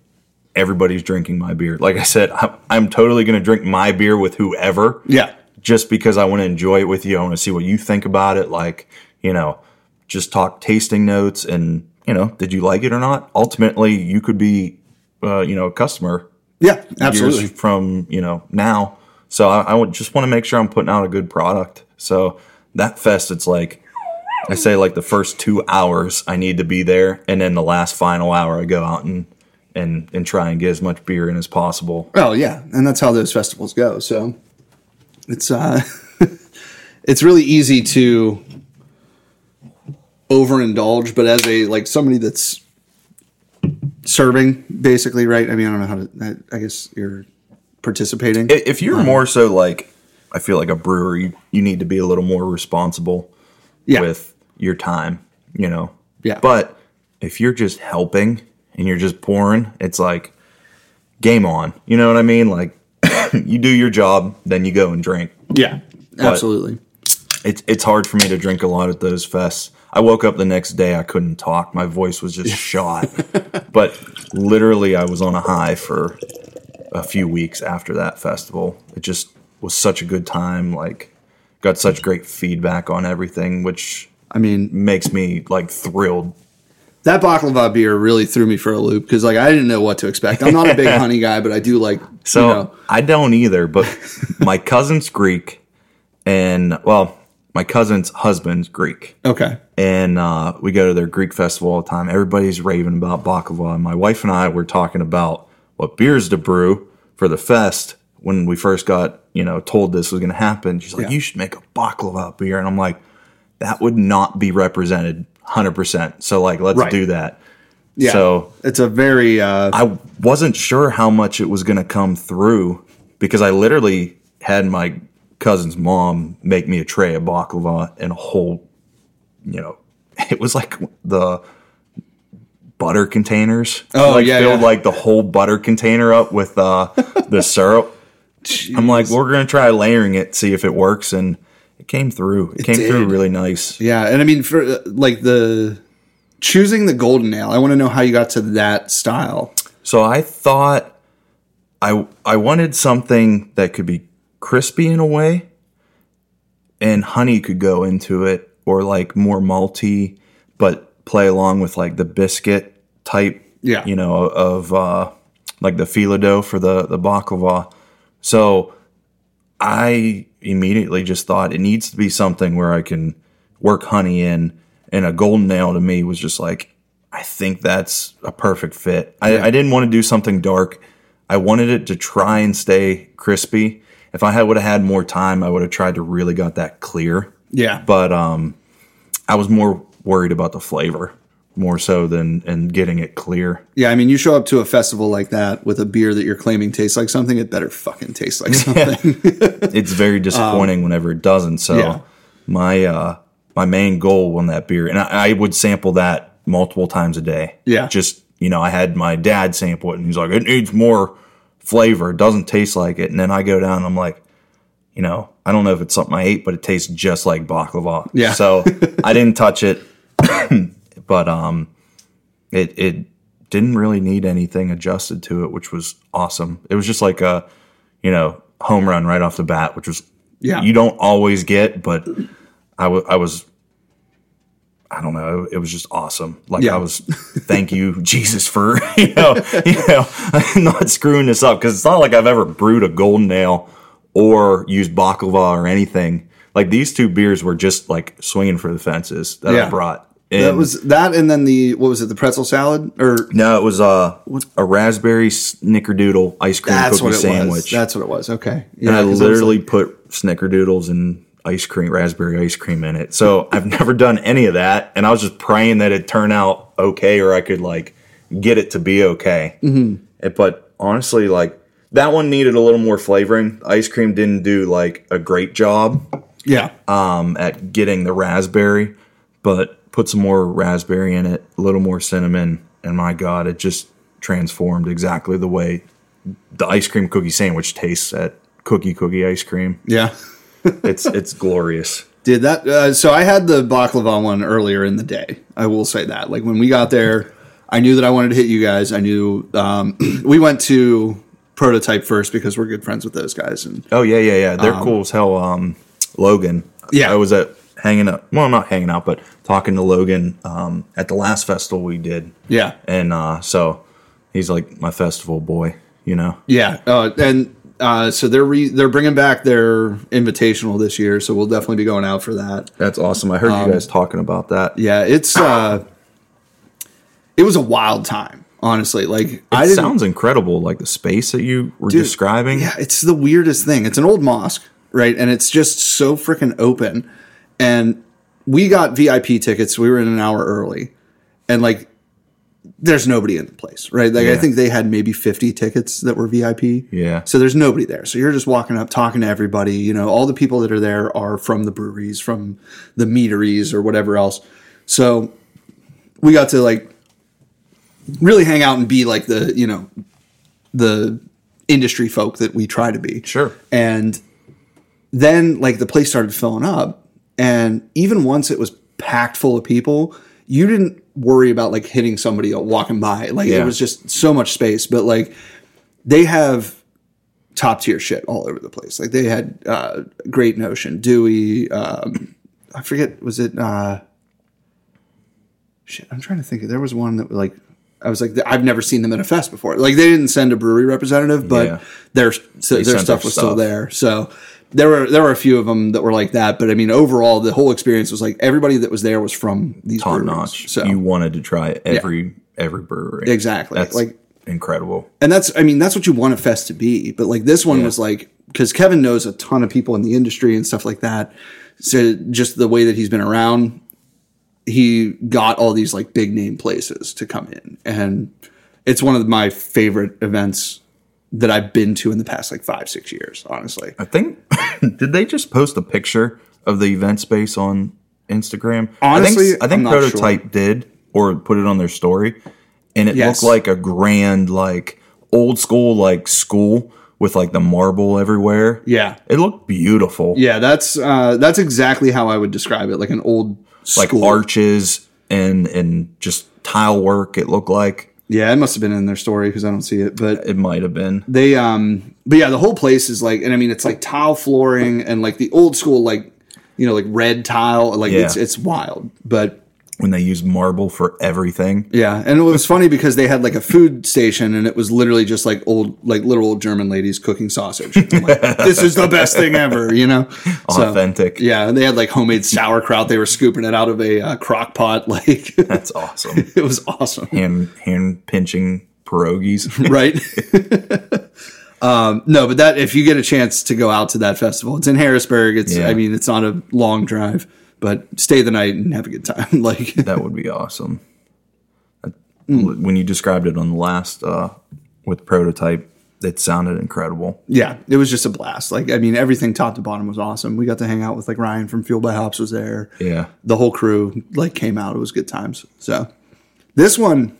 S2: everybody's drinking my beer. Like I said, I'm, I'm totally going to drink my beer with whoever.
S1: yeah
S2: just because I want to enjoy it with you. I want to see what you think about it. Like, you know, just talk tasting notes and, you know, did you like it or not? Ultimately, you could be, uh, you know, a customer
S1: yeah absolutely
S2: from, you know, now So I, I would just want to make sure I'm putting out a good product. So that fest, it's like I say, like the first two hours I need to be there, and then the last final hour I go out and and and try and get as much beer in as possible.
S1: Oh yeah, and that's how those festivals go. So it's uh, <laughs> it's really easy to overindulge, but as a like somebody that's serving, basically, right? I mean, I don't know how to. I, I guess you're participating.
S2: If you're more so like, I feel like a brewery, you need to be a little more responsible
S1: yeah,
S2: with your time, you know.
S1: Yeah.
S2: But if you're just helping and you're just pouring, it's like game on. You know what I mean? Like <coughs> you do your job, then you go and drink.
S1: yeah, absolutely.
S2: It's it's hard for me to drink a lot at those fests. I woke up the next day, I couldn't talk. My voice was just <laughs> shot. but literally, I was on a high for a few weeks after that festival. It just was such a good time. Like, got such great feedback on everything, which
S1: I mean,
S2: makes me like thrilled.
S1: That baklava beer really threw me for a loop because like I didn't know what to expect. I'm not a big <laughs> honey guy, but I do like
S2: So
S1: you know,
S2: I don't either, but my cousin's Greek, and well, my cousin's husband's Greek.
S1: okay,
S2: and uh, we go to their Greek festival all the time. Everybody's raving about baklava. And my wife and I were talking about what beers to brew for the fest when we first got you know told this was going to happen. She's like,
S1: Yeah.
S2: "You should make a baklava beer," and I'm like, "That would not be represented 100." percent So like, let's
S1: Right.
S2: do that.
S1: yeah.
S2: So
S1: it's a very uh,
S2: I wasn't sure how much it was going to come through because I literally had my cousin's mom make me a tray of baklava and a whole, you know, <laughs> it was like the butter containers.
S1: Oh,
S2: like
S1: yeah,
S2: filled
S1: yeah.
S2: like the whole butter container up with uh, the <laughs> syrup. I'm like, we're gonna try layering it, see if it works, and it came through. It, came through really nice.
S1: Yeah, and I mean for like the choosing the golden ale, I want to know how you got to that style.
S2: So I thought I I wanted something that could be crispy in a way, and honey could go into it, or like more malty, but play along with like the biscuit type,
S1: Yeah.
S2: you know, of uh, like the phyllo dough for the the baklava. So I immediately just thought it needs to be something where I can work honey in, and a golden ale to me was just like I think that's a perfect fit. I, I didn't want to do something dark. I wanted it to try and stay crispy. If I had would have had more time, I would have tried to really got that clear.
S1: Yeah,
S2: But um, I was more worried about the flavor more so than and getting it clear.
S1: yeah. I mean, you show up to a festival like that with a beer that you're claiming tastes like something. It better fucking taste like <laughs> something. <laughs>
S2: it's very disappointing whenever it doesn't. So
S1: Um, yeah.
S2: my uh, my main goal on that beer, and I, I would sample that multiple times a day.
S1: Yeah.
S2: just you know, I had my dad sample it, and he's like, "It needs more flavor. It doesn't taste like it." And then I go down, and I'm like, you know, I don't know if it's something I ate, but it tastes just like baklava.
S1: Yeah.
S2: So <laughs> I didn't touch it, <clears throat> but um, it it didn't really need anything adjusted to it, which was awesome. It was just like a, you know, home run right off the bat, which was
S1: Yeah.
S2: you don't always get, but I wa- I was. I don't know. It was just awesome. Like
S1: Yeah.
S2: I was, thank you, <laughs> Jesus, for <laughs> you know, you know, <laughs> not screwing this up because it's not like I've ever brewed a golden ale or used baklava or anything. Like these two beers were just like swinging for the fences that
S1: Yeah.
S2: I brought.
S1: That was that, and then the what was it? The pretzel salad, or
S2: no, it was uh, a raspberry snickerdoodle ice cream
S1: that's
S2: cookie
S1: what it
S2: sandwich.
S1: was. That's what it was. Okay, yeah.
S2: and I literally
S1: like-
S2: put snickerdoodles and ice cream, raspberry ice cream in it. So I've <laughs> never done any of that, and I was just praying that it turn out okay, or I could like get it to be okay. Mm-hmm. But honestly, like that one needed a little more flavoring. Ice cream didn't do like a great job
S1: yeah,
S2: um, at getting the raspberry, but put some more raspberry in it, a little more cinnamon, and my God, it just transformed exactly the way the ice cream cookie sandwich tastes at Cookie Cookie Ice Cream.
S1: yeah. <laughs>
S2: It's it's glorious.
S1: Did that? Uh, so I had the baklava one earlier in the day. I will say that. Like when we got there, I knew that I wanted to hit you guys. I knew um, <clears throat> we went to prototype first because we're good friends with those guys. And
S2: Oh yeah, yeah, yeah. They're cool as hell. Um, Logan.
S1: Yeah.
S2: I was at hanging up. Well, not hanging out, but talking to Logan um, at the last festival we did,
S1: yeah,
S2: and uh, so he's like my festival boy. You know.
S1: yeah. Uh, and Uh, so they're re- they're bringing back their invitational this year, so we'll definitely be going out for that.
S2: That's awesome. I heard you guys talking about that.
S1: Yeah, it's uh, it was a wild time, honestly. Like
S2: It
S1: I
S2: sounds incredible, like the space that you were
S1: Dude,
S2: describing.
S1: Yeah, it's the weirdest thing. It's an old mosque, right? And it's just so freaking open. And we got VIP tickets. We were in an hour early, and like, there's nobody in the place, right? Like, I think they had maybe 50 tickets that were VIP.
S2: Yeah.
S1: So there's nobody there. So you're just walking up, talking to everybody. You know, all the people that are there are from the breweries, from the meaderies, or whatever else. So we got to like really hang out and be like the you know the industry folk that we try to be.
S2: Sure.
S1: And then like the place started filling up and even once it was packed full of people, you didn't worry about like hitting somebody walking by. Like it was just so much space, but like they have top tier shit all over the place. Like they had uh Great Notion, Dewey, um I forget was it uh shit, I'm trying to think. There was one that like I was like, I've never seen them at a fest before. Like they didn't send a brewery representative, but
S2: Yeah.
S1: their so their stuff was still there. So there were there were a few of them that were like that. But I mean, overall, the whole experience was like everybody that was there was from these
S2: Top
S1: breweries.
S2: notch.
S1: So
S2: You wanted to try every every brewery.
S1: Exactly.
S2: That's
S1: Like-
S2: incredible.
S1: and that's I mean that's what you want a fest to be. But like this one was like because Kevin knows a ton of people in the industry and stuff like that. So just the way that he's been around, he got all these like big name places to come in, and it's one of my favorite events that I've been to in the past like five six years. Honestly,
S2: I think <laughs> did they just post a picture of the event space on Instagram?
S1: Honestly,
S2: I think, I think Prototype did or put it on their story, and it
S1: Yes.
S2: looked like a grand like old school like school with like the marble everywhere.
S1: yeah,
S2: It looked beautiful.
S1: yeah. That's uh, that's exactly how I would describe it, like an old school.
S2: Like arches and and just tile work. It looked like
S1: Yeah, it must have been in their story because I don't see it, but
S2: it might have been.
S1: they um but yeah the whole place is like and i mean it's like tile flooring and like the old school like you know like red tile like
S2: Yeah.
S1: it's it's wild but
S2: when they use marble for everything.
S1: yeah and it was funny because they had like a food station and it was literally just like old like little old german ladies cooking sausage I'm like, <laughs> this is the best thing ever you know So,
S2: Authentic.
S1: yeah and they had like homemade sauerkraut they were scooping it out of a uh, crock pot <laughs> like
S2: That's awesome. <laughs>
S1: it was awesome
S2: hand hand pinching pierogies.
S1: right? um, no, but that if you get a chance to go out to that festival, it's in Harrisburg. It's
S2: Yeah.
S1: I mean, it's not a long drive, but stay the night and have a good time. <laughs> like
S2: that would be awesome. When you described it on the last uh, with prototype, it sounded incredible.
S1: yeah, it was just a blast. Like I mean, everything top to bottom was awesome. We got to hang out with like Ryan from Fueled by Hops was there.
S2: Yeah,
S1: The whole crew like came out. It was good times. So this one,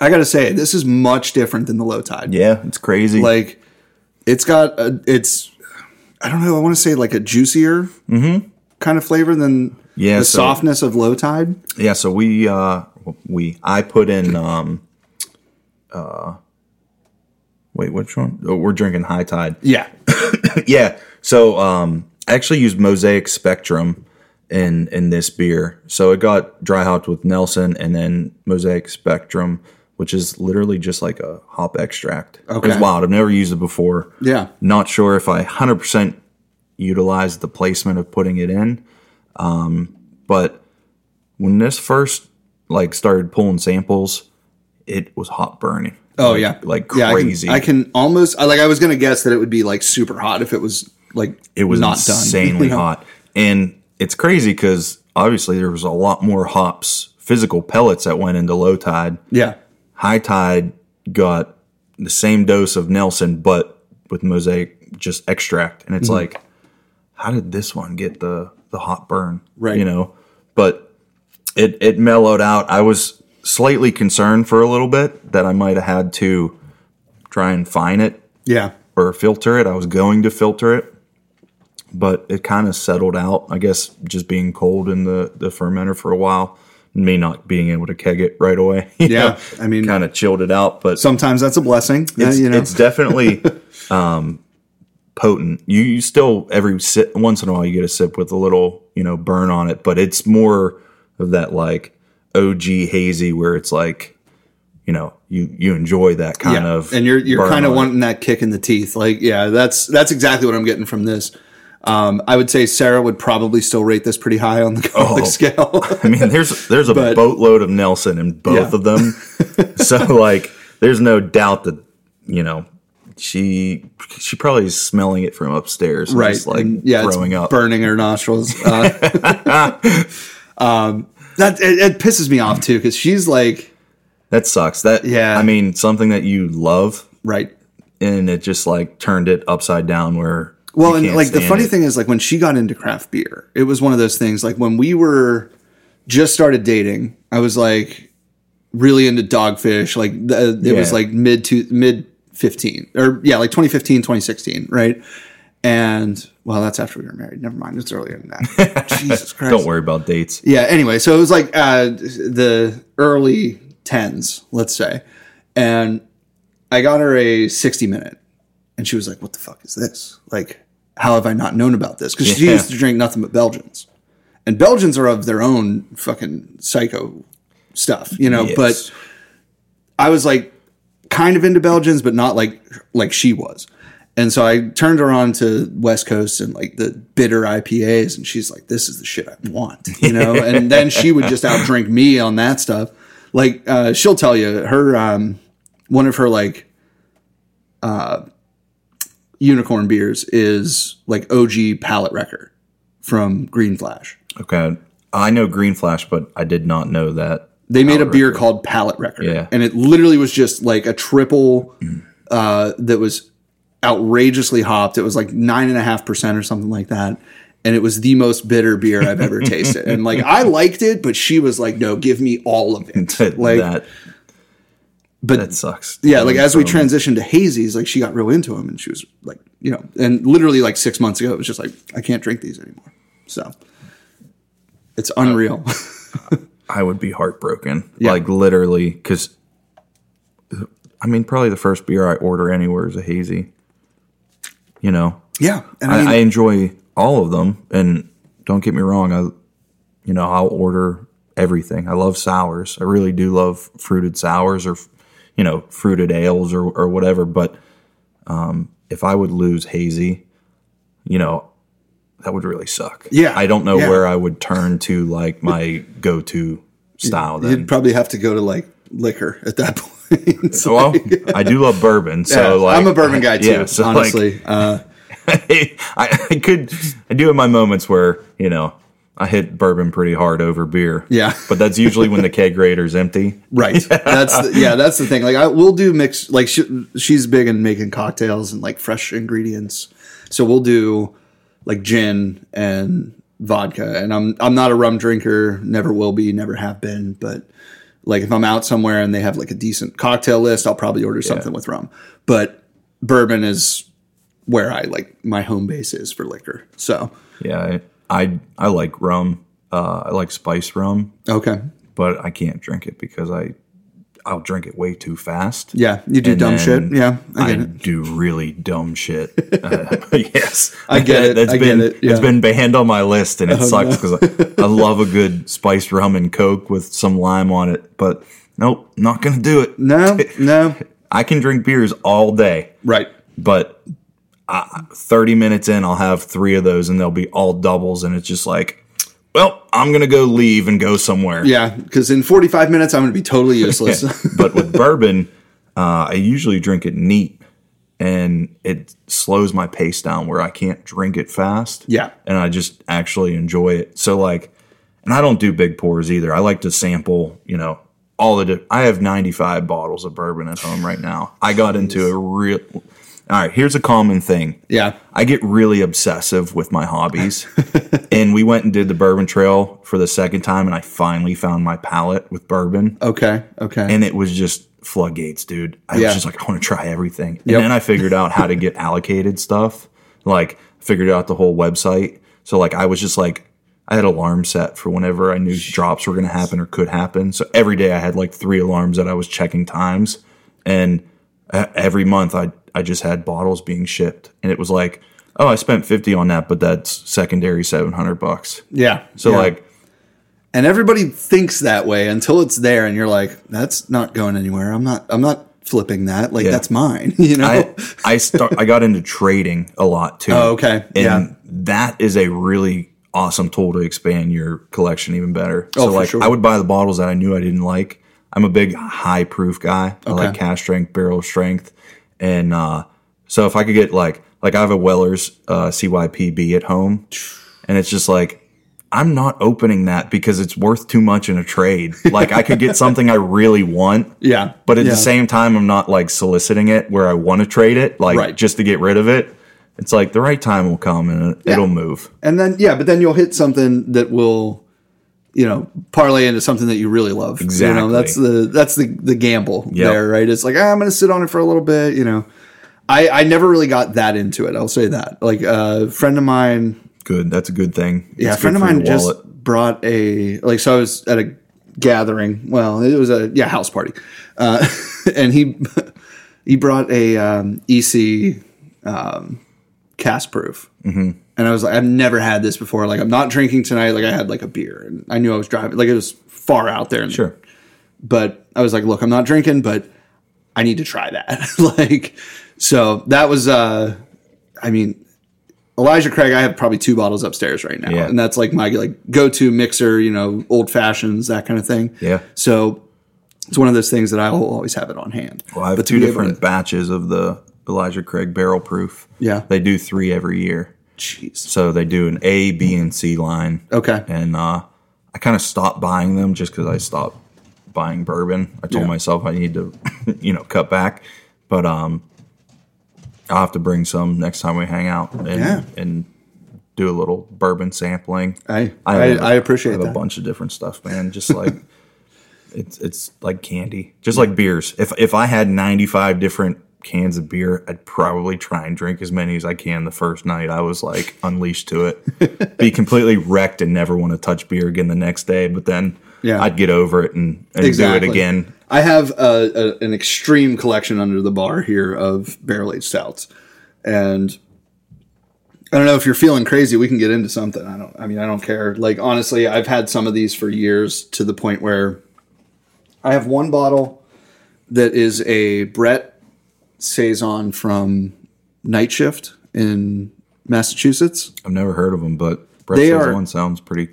S1: I got to say, this is much different than the low tide.
S2: yeah, it's crazy.
S1: like it's got a, it's I don't know. I want to say like a juicier kind of flavor than.
S2: Yeah,
S1: the
S2: so-
S1: softness of low tide.
S2: yeah, so we uh, we I put in um, uh, wait, which one? Oh, we're drinking High Tide.
S1: Yeah, <coughs>
S2: yeah. So um, I actually used Mosaic Spectrum in in this beer. So it got dry hopped with Nelson and then Mosaic Spectrum, which is literally just like a hop extract.
S1: Okay.
S2: wild. I've never used it before.
S1: yeah,
S2: Not sure if I 100% utilized the placement of putting it in. Um, but when this first like started pulling samples, it was hot burning.
S1: oh
S2: Like-
S1: yeah,
S2: like
S1: Yeah, I can-
S2: crazy.
S1: I can, almost like I was gonna guess that it would be like super hot if it was like
S2: it was
S1: not done.
S2: insanely <laughs>
S1: you know?
S2: hot and it's crazy because obviously there was a lot more hops physical pellets that went into low tide
S1: Yeah,
S2: high tide got the same dose of nelson but with mosaic just extract and it's
S1: Mm-hmm.
S2: like how did this one get the the hot burn
S1: Right.
S2: you know but it it mellowed out i was slightly concerned for a little bit that i might have had to try and fine it
S1: yeah,
S2: or filter it. I was going to filter it, but it kind of settled out. I guess just being cold in the the fermenter for a while, me not being able to keg it right away. <laughs>
S1: Yeah,
S2: know,
S1: I mean-
S2: kind of chilled it out. But
S1: sometimes that's a blessing. yeah,
S2: it's,
S1: you know,
S2: it's definitely <laughs> um, potent. You, you still every sip once in a while you get a sip with a little you know burn on it, but it's more of that like OG hazy where it's like you know you you enjoy that kind
S1: yeah.
S2: of
S1: and you're you're kind of wanting that kick in the teeth. Like, yeah, that's that's exactly what I'm getting from this. Um, I would say Sarah would probably still rate this pretty high on the
S2: Oh.
S1: scale. <laughs>
S2: I mean, there's there's a
S1: But-
S2: boatload of Nelson in both
S1: Yeah.
S2: of them. <laughs> so like, there's no doubt that you know she she probably is smelling it from upstairs,
S1: right?
S2: Just, like
S1: and, yeah, it's
S2: throwing up.
S1: burning her nostrils. <laughs> Uh, um, that it, it pisses me off too because she's like,
S2: That sucks. That
S1: Yeah.
S2: I mean, something that you love,
S1: right.
S2: and it just like turned it upside down. Where
S1: Well, and like the funny
S2: it.
S1: thing is, like when she got into craft beer, it was one of those things. Like when we were just started dating, I was like really into dogfish. Like the, it was like mid to mid fifteen, or yeah, like 2015, 2016, right? And well, that's after we were married. Never mind, it's earlier than that. <laughs> Jesus Christ!
S2: Don't worry about dates.
S1: Yeah. Anyway, so it was like uh, the early tens, let's say, and I got her a sixty minute, and she was like, "What the fuck is this? Like, how have I not known about this?" Because she
S2: Yeah.
S1: used to drink nothing but Belgians, and Belgians are of their own fucking psycho stuff, you know.
S2: Yes.
S1: But I was like kind of into Belgians, but not like like she was. And so I turned her on to West Coast and like the bitter IPAs, and she's like, "This is the shit I want," you know. <laughs> and then she would just outdrink me on that stuff. Like uh, she'll tell you, her um, one of her like uh, unicorn beers is like OG Palate Wrecker from Green Flash.
S2: Okay, I know Green Flash, but I did not know that.
S1: They made a beer
S2: Record.
S1: called Palate Wrecker,
S2: Yeah.
S1: and it literally was just like a triple uh, that was outrageously hopped. It was like nine and a half percent or something like that, and it was the most bitter beer I've ever <laughs> tasted. And like I liked it, but she was like, "No, give me all of it." <laughs> Like,
S2: that
S1: but
S2: that sucks.
S1: yeah, like as we transitioned to hazies, like she got real into them, and she was like, you know, and literally like six months ago, it was just like, I can't drink these anymore. So it's unreal. <laughs>
S2: I would be heartbroken.
S1: Yeah.
S2: Like literally, because I mean, probably the first beer I order anywhere is a hazy. You know,
S1: yeah, and I mean,
S2: I, I enjoy all of them, and don't get me wrong, I, you know, I'll order everything. I love sours. I really do love fruited sours or, you know, fruited ales or or whatever. But um, if I would lose hazy, you know, that would really suck.
S1: Yeah,
S2: I don't know
S1: yeah.
S2: where I would turn to like my go to style. Then
S1: you'd probably have to go to like liquor at that <laughs> point. So,
S2: well, I do love bourbon, so
S1: yeah,
S2: like
S1: I'm a bourbon guy too.
S2: yeah, so, like,
S1: honestly, uh, <laughs>
S2: I, I could I do have my moments where you know I hit bourbon pretty hard over beer.
S1: Yeah.
S2: but that's usually when the kegerator's empty. <laughs>
S1: right. That's the, yeah, that's the thing. Like I we'll do mix. Like she, she's big in making cocktails and like fresh ingredients. So we'll do like gin and vodka. And I'm I'm not a rum drinker. Never will be. Never have been. But like if I'm out somewhere and they have like a decent cocktail list, I'll probably order something with rum. But bourbon is where I like my home base is for liquor. So
S2: Yeah, I I, I like rum. Uh, I like spice rum,
S1: okay,
S2: but I can't drink it because I I'll drink it way too fast.
S1: yeah, you do
S2: And
S1: dumb shit. Yeah, I
S2: I,
S1: it.
S2: do really dumb shit. <laughs> Uh, <laughs> yes,
S1: I get it,
S2: That's
S1: I get
S2: been
S1: it, yeah. Oh,
S2: it's been banned on my list, and it sucks because I, I <laughs> love a good spiced rum and coke with some lime on it. But nope, not gonna do it.
S1: No, no,
S2: I can drink beers all day,
S1: right.
S2: but uh, thirty minutes in, I'll have three of those, and they'll be all doubles, and it's just like, well, I'm gonna go leave and go somewhere.
S1: Yeah, because in 45 minutes, I'm going to be totally <laughs> useless.
S2: but with bourbon, uh, I usually drink it neat, and it slows my pace down where I can't drink it fast.
S1: Yeah.
S2: and I just actually enjoy it. So like, and I don't do big pours either. I like to sample, you know, all the. Di- I have 95 bottles of bourbon at home right now. I got into a real. All right, here's a common thing.
S1: yeah.
S2: I get really obsessive with my hobbies. <laughs> and we went and did the bourbon trail for the second time, and I finally found my palate with bourbon
S1: Okay. Okay.
S2: and it was just floodgates, dude. I
S1: Yeah.
S2: was just like, I want to try everything. And
S1: Yep.
S2: then I figured out how to get allocated stuff. Like, figured out the whole website. So like, I was just like, I had alarm set for whenever I knew drops were going to happen or could happen. So every day I had like three alarms that I was checking times, and uh, every month I I just had bottles being shipped, and it was like, oh, I spent fifty on that, but that's secondary seven hundred bucks.
S1: yeah.
S2: So
S1: yeah.
S2: like,
S1: And everybody thinks that way until it's there and you're like, that's not going anywhere. I'm not I'm not flipping that. Like
S2: Yeah.
S1: that's mine. <laughs> You know?
S2: I I start I got into trading a lot too.
S1: Oh, okay.
S2: And
S1: Yeah.
S2: that is a really awesome tool to expand your collection even better.
S1: Oh,
S2: so
S1: for
S2: like
S1: sure.
S2: I would buy the bottles that I knew I didn't like. I'm a big high proof guy. Okay. I like cask strength, barrel strength. And uh so if I could get like like I have a Weller's uh CYPB at home and it's just like I'm not opening that because it's worth too much in a trade. <laughs> Like I could get something I really want,
S1: yeah.
S2: but at
S1: Yeah.
S2: the same time, I'm not like soliciting it where I want to trade it, like
S1: Right.
S2: just to get rid of it. It's like the right time will come and it, it'll move.
S1: And then yeah, but then you'll hit something that will, you know, parlay into something that you really love. You know,
S2: Exactly.
S1: that's the that's the the gamble
S2: Yep.
S1: there, right? It's like ah, I'm going to sit on it for a little bit. You know, I I never really got that into it. I'll say that. Like uh, a friend of mine,
S2: Good. That's a good thing.
S1: yeah, a friend of mine just brought a like. So I was at a gathering. Well, it was a yeah house party, uh, <laughs> and he <laughs> he brought a um, EC um, cast proof. Mm-hmm. And I was like, I've never had this before. Like, I'm not drinking tonight. Like, I had like a beer, and I knew I was driving. Like, it was far out there.
S2: Sure.
S1: But I was like, look, I'm not drinking, but I need to try that. <laughs> like, so that was. uh I mean, Elijah Craig. I have probably two bottles upstairs right now,
S2: Yeah.
S1: and that's like my like go to mixer. You know, old fashions, that kind of thing.
S2: Yeah.
S1: So it's one of those things that I will always have it on hand.
S2: Well, I have
S1: But
S2: two different
S1: to-
S2: batches of the Elijah Craig barrel proof.
S1: Yeah.
S2: They do three every year.
S1: Jeez.
S2: So they do an A, B, and C line.
S1: Okay.
S2: And uh, I kind of stopped buying them just because I stopped buying bourbon. I told
S1: Yeah.
S2: myself I need to, <laughs> you know, cut back. But um, I'll have to bring some next time we hang out and
S1: Yeah.
S2: and do a little bourbon sampling.
S1: I I,
S2: have a-
S1: I appreciate
S2: I have
S1: that.
S2: a bunch of different stuff, man. Just like <laughs> it's it's like candy, just like beers. If if I had ninety five different cans of beer, I'd probably try and drink as many as I can the first night. I was like <laughs> unleashed to it, be completely wrecked and never want to touch beer again the next day. But then
S1: Yeah.
S2: I'd get over it and, and do it again.
S1: I have a, a, an extreme collection under the bar here of barrel aged stouts, and I don't know if you're feeling crazy. We can get into something. I don't. I mean, I don't care. Like honestly, I've had some of these for years to the point where I have one bottle that is a Brett saison from Night Shift in Massachusetts.
S2: I've never heard of them, but Brett
S1: They
S2: Says
S1: are-
S2: one sounds pretty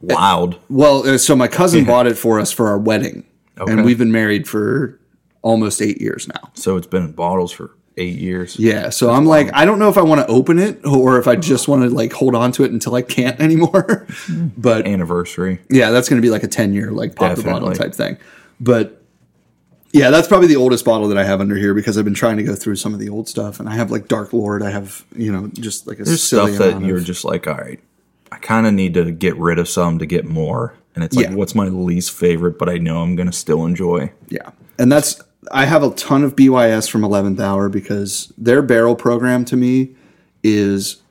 S2: wild.
S1: Well, uh, so my cousin <laughs> bought it for us for our wedding,
S2: Okay.
S1: and we've been married for almost eight years now.
S2: So it's been in bottles for eight years.
S1: Yeah, so I'm like, I don't know if I want to open it or if I just want to like hold on to it until I can't <laughs> anymore. but
S2: Anniversary.
S1: yeah, that's going to be like a 10 year like pop the bottle type thing. But yeah, that's probably the oldest bottle that I have under here because I've been trying to go through some of the old stuff and I have like Dark Lord. I have, you know, just like a
S2: There's stuff that you're
S1: of-
S2: just like, all right, I kind of need to get rid of some to get more. And it's like,
S1: Yeah.
S2: what's my least favorite, but I know I'm going to still enjoy?
S1: Yeah. And that's I have a ton of BYS from 11th hour because their barrel program to me is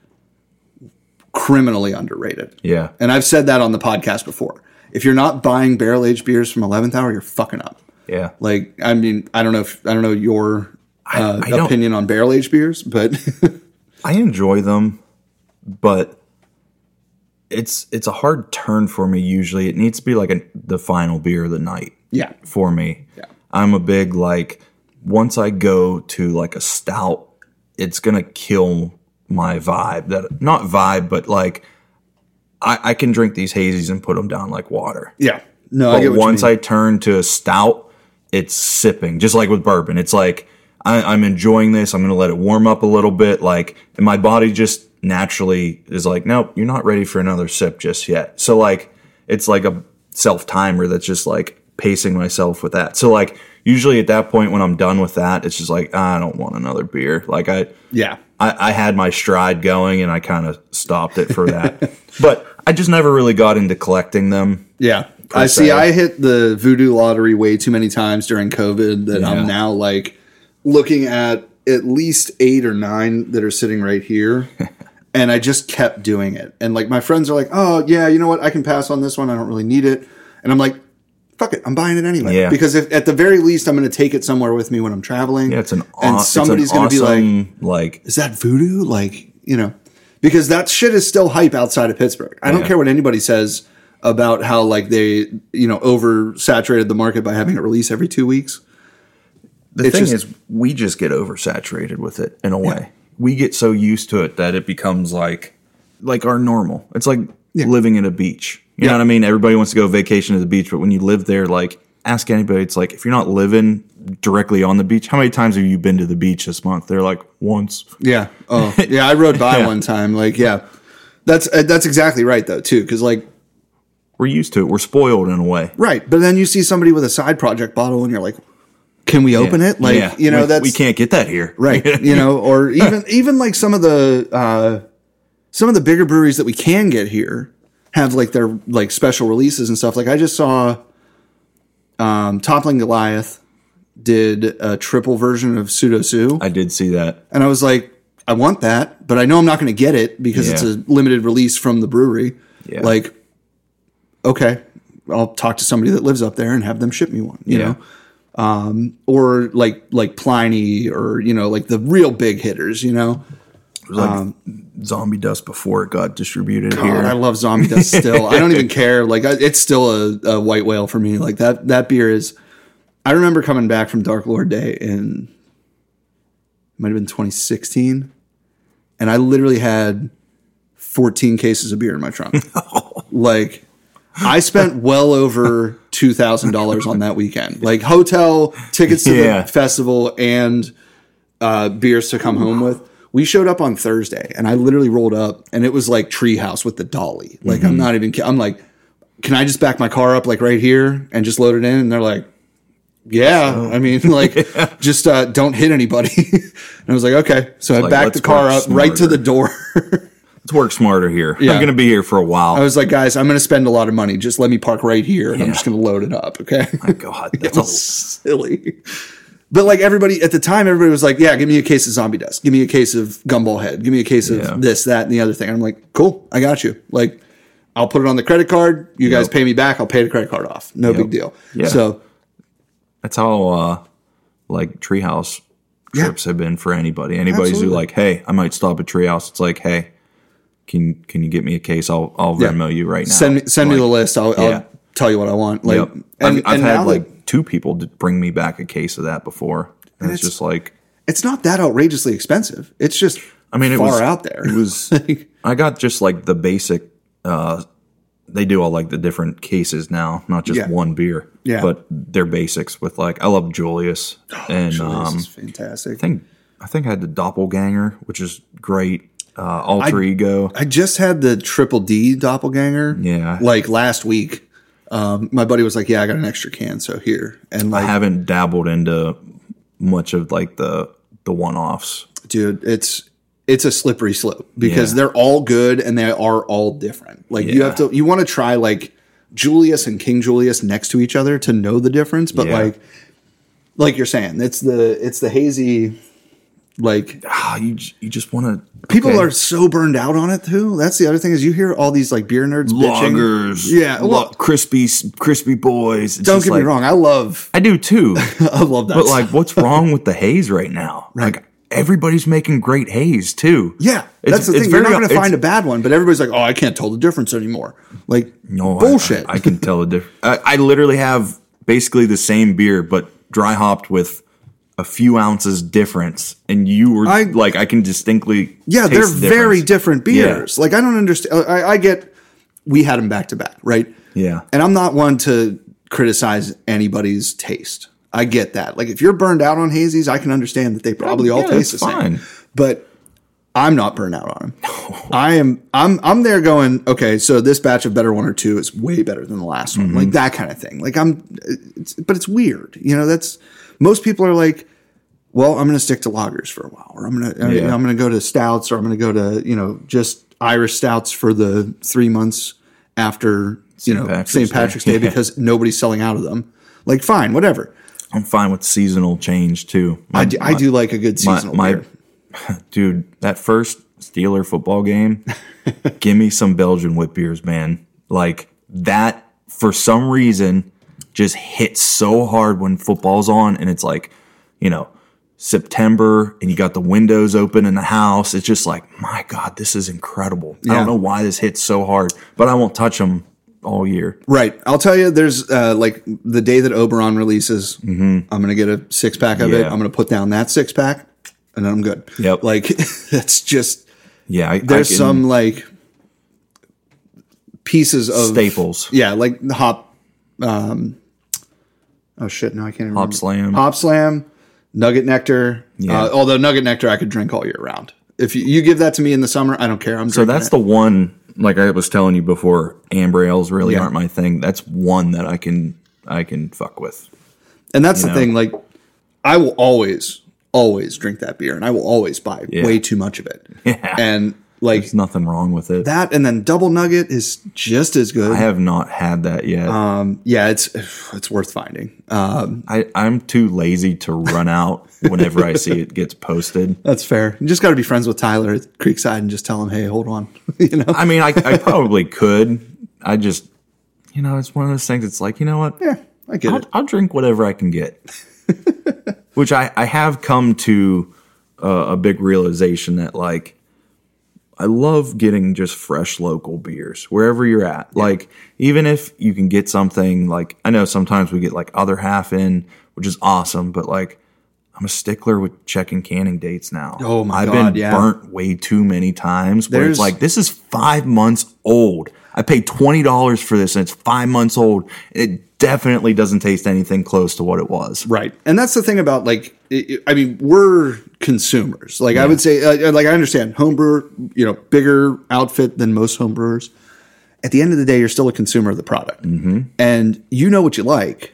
S1: criminally underrated.
S2: Yeah.
S1: And I've said that on the podcast before. If you're not buying barrel aged beers from 11th hour, you're fucking up.
S2: Yeah.
S1: Like, I mean, I don't know if I don't know your uh,
S2: I don't-
S1: opinion on barrel aged beers, but <laughs>
S2: I enjoy them, but it's it's a hard turn for me usually. It needs to be like a, the final beer of the night
S1: yeah,
S2: for me.
S1: Yeah.
S2: I'm a big like once I go to like a stout, it's gonna kill my vibe. That not vibe, but like I, I can drink these hazies and put them down like water.
S1: yeah. No, I
S2: But
S1: what
S2: once. I turn to a stout, it's sipping, just like with bourbon. It's like I, I'm enjoying this. I'm going to let it warm up a little bit, like, and my body just naturally is like, nope, you're not ready for another sip just yet. So like, it's like a self timer that's just like pacing myself with that. So like, usually at that point when I'm done with that, it's just like I don't want another beer. Like I,
S1: yeah,
S2: I, I had my stride going and I kind of stopped it for that. <laughs> but I just never really got into collecting them.
S1: Yeah. I
S2: se.
S1: see. I hit the voodoo lottery way too many times during COVID that
S2: Yeah.
S1: I'm now like looking at at least eight or nine that are sitting right here. <laughs> and I just kept doing it. And like my friends are like, oh, yeah, you know what? I can pass on this one. I don't really need it. And I'm like, fuck it. I'm buying it anyway.
S2: Yeah.
S1: Because if at the very least, I'm going to take it somewhere with me when I'm traveling.
S2: Yeah, it's an
S1: and somebody's going to be like,
S2: like
S1: is that voodoo? Like, you know, because that shit is still hype outside of Pittsburgh. I don't care what anybody says about how like they you know oversaturated the market by having it release every two weeks.
S2: The
S1: It's
S2: thing
S1: just-
S2: is, we just get oversaturated with it in a way. We get so used to it that it becomes like like our normal. It's like
S1: Yeah.
S2: living in a beach. You
S1: Yeah.
S2: know what I mean? Everybody wants to go vacation to the beach, but when you live there, like ask anybody, it's like if you're not living directly on the beach, how many times have you been to the beach this month? They're like once.
S1: Yeah. Oh, <laughs> yeah. I rode by
S2: Yeah.
S1: one time. Like, yeah, that's uh, that's exactly right though too. Because like,
S2: We're used to it. We're spoiled in a way.
S1: right. But then you see somebody with a side project bottle, and you're like, can we open it? Like,
S2: Yeah.
S1: you know,
S2: we,
S1: that's
S2: we can't get that here.
S1: right. <laughs> you know, or even even like some of the uh, some of the bigger breweries that we can get here have like their like special releases and stuff. Like I just saw, um, Toppling Goliath did a triple version of Pseudo Sue.
S2: I did see that.
S1: And I was like, I want that, but I know I'm not going to get it because it's a limited release from the brewery.
S2: Yeah.
S1: Like, okay, I'll talk to somebody that lives up there and have them ship me one. You
S2: Yeah.
S1: know, um, or like like Pliny, or you know, like the real big hitters. You know,
S2: It was like zombie dust before it got distributed here.
S1: I love Zombie Dust <laughs> still. I don't even care. Like, I, it's still a, a white whale for me. Like that that beer is. I remember coming back from Dark Lord Day in might have been 2016, and I literally had 14 cases of beer in my trunk. <laughs> like, I spent well over two thousand dollars on that weekend. Like hotel tickets to
S2: Yeah.
S1: the festival and uh, beers to come home with. We showed up on Thursday, and I literally rolled up, and it was like Treehouse with the dolly. Like
S2: Mm-hmm.
S1: I'm not even. I'm like, can I just back my car up like right here and just load it in? And they're like, yeah. I mean, <laughs> like, <laughs> just uh, don't hit anybody. <laughs> and I was like, okay. So I
S2: like,
S1: backed the car up right to the door.
S2: Let's work smarter here.
S1: Yeah.
S2: I'm going to be here for a while.
S1: I was like, guys, I'm going to spend a lot of money. Just let me park right here, and I'm just going to load it up. Okay.
S2: My God, <laughs> that's a,
S1: silly. But like everybody at the time, everybody was like, "Yeah, give me a case of zombie dust. Give me a case of gumball head. Give me a case of
S2: Yeah.
S1: this, that, and the other thing." And I'm like, "Cool, I got you. Like, I'll put it on the credit card. You guys pay me back. I'll pay the credit card off. No big deal."
S2: Yeah.
S1: So
S2: that's how uh, like treehouse
S1: Yeah.
S2: trips have been for anybody. Who
S1: Absolutely.
S2: like, hey, I might stop at treehouse. It's like, hey, can can you get me a case? I'll I'll
S1: Yeah.
S2: Venmo you right now.
S1: send me send me the list. I'll,
S2: Yeah.
S1: I'll tell you what I want. Like,
S2: Yep.
S1: and,
S2: I've, I've
S1: and
S2: had like
S1: that
S2: two people bring me back a case of that before, and, it's,
S1: it's-
S2: just like,
S1: it's not that outrageously expensive. It's just
S2: I mean, it
S1: far
S2: was
S1: out there.
S2: It was. <laughs> I got just like the basic. uh They do all like the different cases now, not just
S1: Yeah.
S2: one beer.
S1: Yeah.
S2: but they're basics with like I love Julius <gasps> and
S1: Julius
S2: um,
S1: is fantastic.
S2: I think I think I had the doppelganger, which is great. Uh, alter ego.
S1: I just had the triple D doppelganger.
S2: Yeah.
S1: Like last week. Um, my buddy was like, Yeah, I got an extra can, so here. And
S2: I haven't dabbled into much of like the the one offs.
S1: dude, it's it's a slippery slope because
S2: Yeah.
S1: they're all good and they are all different. Like you have to you want to try like Julius and King Julius next to each other to know the difference, but
S2: Yeah.
S1: like like you're saying, it's the it's the hazy like
S2: Ah, you you just want to
S1: people are so burned out on it too. That's the other thing is you hear all these like beer nerds bitching.
S2: lagers.
S1: Yeah, well-
S2: crispy crispy boys. It's
S1: Don't get me wrong, I love
S2: I do too. <laughs>
S1: I love that.
S2: But like, what's wrong <laughs> with the haze right now? Like everybody's making great haze too.
S1: Yeah,
S2: It's-
S1: that's the thing. You're not going to find a bad one, but everybody's like, "Oh, I can't tell the difference anymore." Like,
S2: No I-
S1: bullshit.
S2: I, I can tell the difference. I, I literally have basically the same beer, but dry hopped with a few ounces difference, and you were
S1: I-
S2: like, I can distinctly.
S1: yeah, they're
S2: the
S1: very different beers. Like, I don't understand. I, I get we had them back to back, right?
S2: Yeah.
S1: And I'm not one to criticize anybody's taste. I get that. Like, if you're burned out on hazies, I can understand that they probably all
S2: yeah,
S1: taste the
S2: that's
S1: same. But I'm not burned out on them. <laughs> I am. I'm. I'm there going. Okay, so this batch of better one or two is way better than the last one.
S2: Mm-hmm.
S1: Like that kind of thing. Like I'm. It's, but it's weird. You know. That's most people are like. Well, I'm going to stick to lagers for a while, or I'm going to.
S2: Yeah.
S1: I'm going to go to stouts, or I'm going to go to you know just Irish stouts for the three months after you know
S2: Patrick's
S1: St. Patrick's Day <laughs>
S2: Yeah.
S1: because nobody's selling out of them. Like fine, whatever.
S2: I'm fine with seasonal change too. My-
S1: I do, I do like a good
S2: my,
S1: seasonal
S2: my
S1: beer. <laughs>
S2: dude, that first Steeler football game, <laughs> give me some Belgian whip beers, man. Like that, for some reason, just hits so hard when football's on, and it's like, you know, September, and you got the windows open in the house. It's just like, my God, this is incredible. I don't know why this hits so hard, but I won't touch them all year.
S1: Right. I'll tell you, there's uh, like the day that Oberon releases, I'm going to get a six pack of it.
S2: Mm-hmm.
S1: I'm going to put down that six pack and then I'm good.
S2: Yep.
S1: Like, <laughs> that's just,
S2: Yeah, I,
S1: there's
S2: I can-
S1: some like pieces of
S2: staples.
S1: Yeah. Like the hop, um, oh shit. No, I can't even
S2: Hop
S1: remember.
S2: Slam.
S1: Hop Slam, Nugget Nectar.
S2: Yeah.
S1: Uh, although Nugget Nectar I could drink all year round. If you, you give that to me in the summer, I don't care. I'm
S2: So that's the one. Like I was telling you before, amber ales really
S1: Yeah.
S2: aren't my thing. That's one that I can I can fuck with.
S1: And that's the
S2: know?
S1: thing. Like, I will always, always drink that beer, and I will always buy
S2: Yeah.
S1: way too much of it. <laughs>
S2: Yeah.
S1: And like
S2: There's nothing wrong with it.
S1: that, and then double nugget is just as good.
S2: I have not had that yet.
S1: um, yeah, it's it's worth finding. Um,
S2: I, I'm too lazy to run out <laughs> whenever I see it gets posted.
S1: that's fair. You just got to be friends with Tyler at Creekside and just tell him, hey, hold on. <laughs> you know?
S2: I mean, I, I <laughs> probably could. I just, you know, it's one of those things. It's like, you know what?
S1: Yeah, I get
S2: I'll,
S1: it.
S2: I'll drink whatever I can get. Which I, I have come to uh, a big realization that, like, I love getting just fresh local beers wherever you're at. Like, even if you can get something, like, I know sometimes we get like other half in, which is awesome, but like, I'm a stickler with checking canning dates now.
S1: Oh my god.
S2: I've
S1: God,
S2: been
S1: yeah.
S2: burnt way too many times where
S1: There's-
S2: it's like, this is five months old. I paid twenty dollars for this, and it's five months old. It definitely doesn't taste anything close to what it was.
S1: Right. And that's the thing about like, i I mean, we're consumers. Like I would say, uh, like I understand homebrewer, you know, bigger outfit than most homebrewers. At the end of the day, you're still a consumer of the product, mm-hmm. and you know what you like.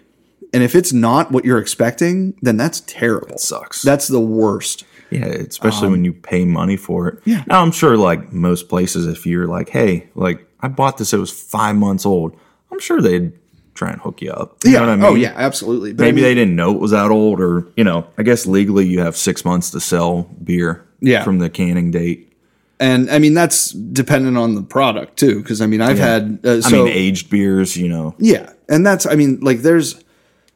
S1: And if it's not what you're expecting, then that's terrible.
S2: sucks.
S1: That's the worst.
S2: Yeah, especially when you pay money for it.
S1: Um, Yeah.
S2: Now I'm sure, like most places, if you're like, hey, like I bought this, it was five months old. I'm sure they'd try and hook you up. You
S1: yeah.
S2: know what I mean?
S1: Oh yeah, absolutely. But I
S2: Maybe
S1: mean,
S2: they didn't know it was that old, or you know, I guess legally you have six months to sell beer.
S1: Yeah.
S2: From the canning date.
S1: and I mean that's dependent on the product too. Because I mean, I've had. Uh, so,
S2: I mean, aged beers. You know.
S1: Yeah, and that's I mean like there's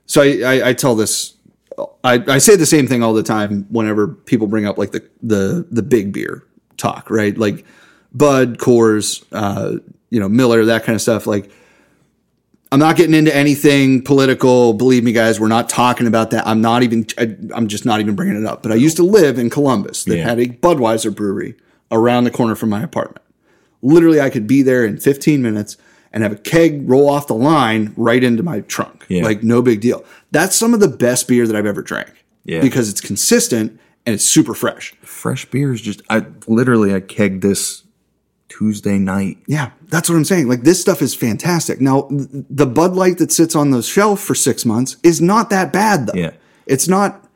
S1: so I I, I tell this I, I say the same thing all the time whenever people bring up like the the the big beer talk right like Bud Coors uh, you know Miller that kind of stuff like I'm not getting into anything political believe me guys we're not talking about that I'm not even I, I'm just not even bringing it up but I used to live in Columbus that
S2: Yeah.
S1: had a Budweiser brewery around the corner from my apartment literally I could be there in 15 minutes and have a keg roll off the line right into my trunk.
S2: Yeah.
S1: Like no big deal. That's some of the best beer that I've ever drank.
S2: Yeah.
S1: Because it's consistent and it's super fresh.
S2: Fresh beer is Just I literally I kegged this Tuesday night.
S1: Yeah, that's what I'm saying. Like this stuff is fantastic. Now, the Bud Light that sits on the shelf for 6 months is not that bad though.
S2: Yeah.
S1: It's not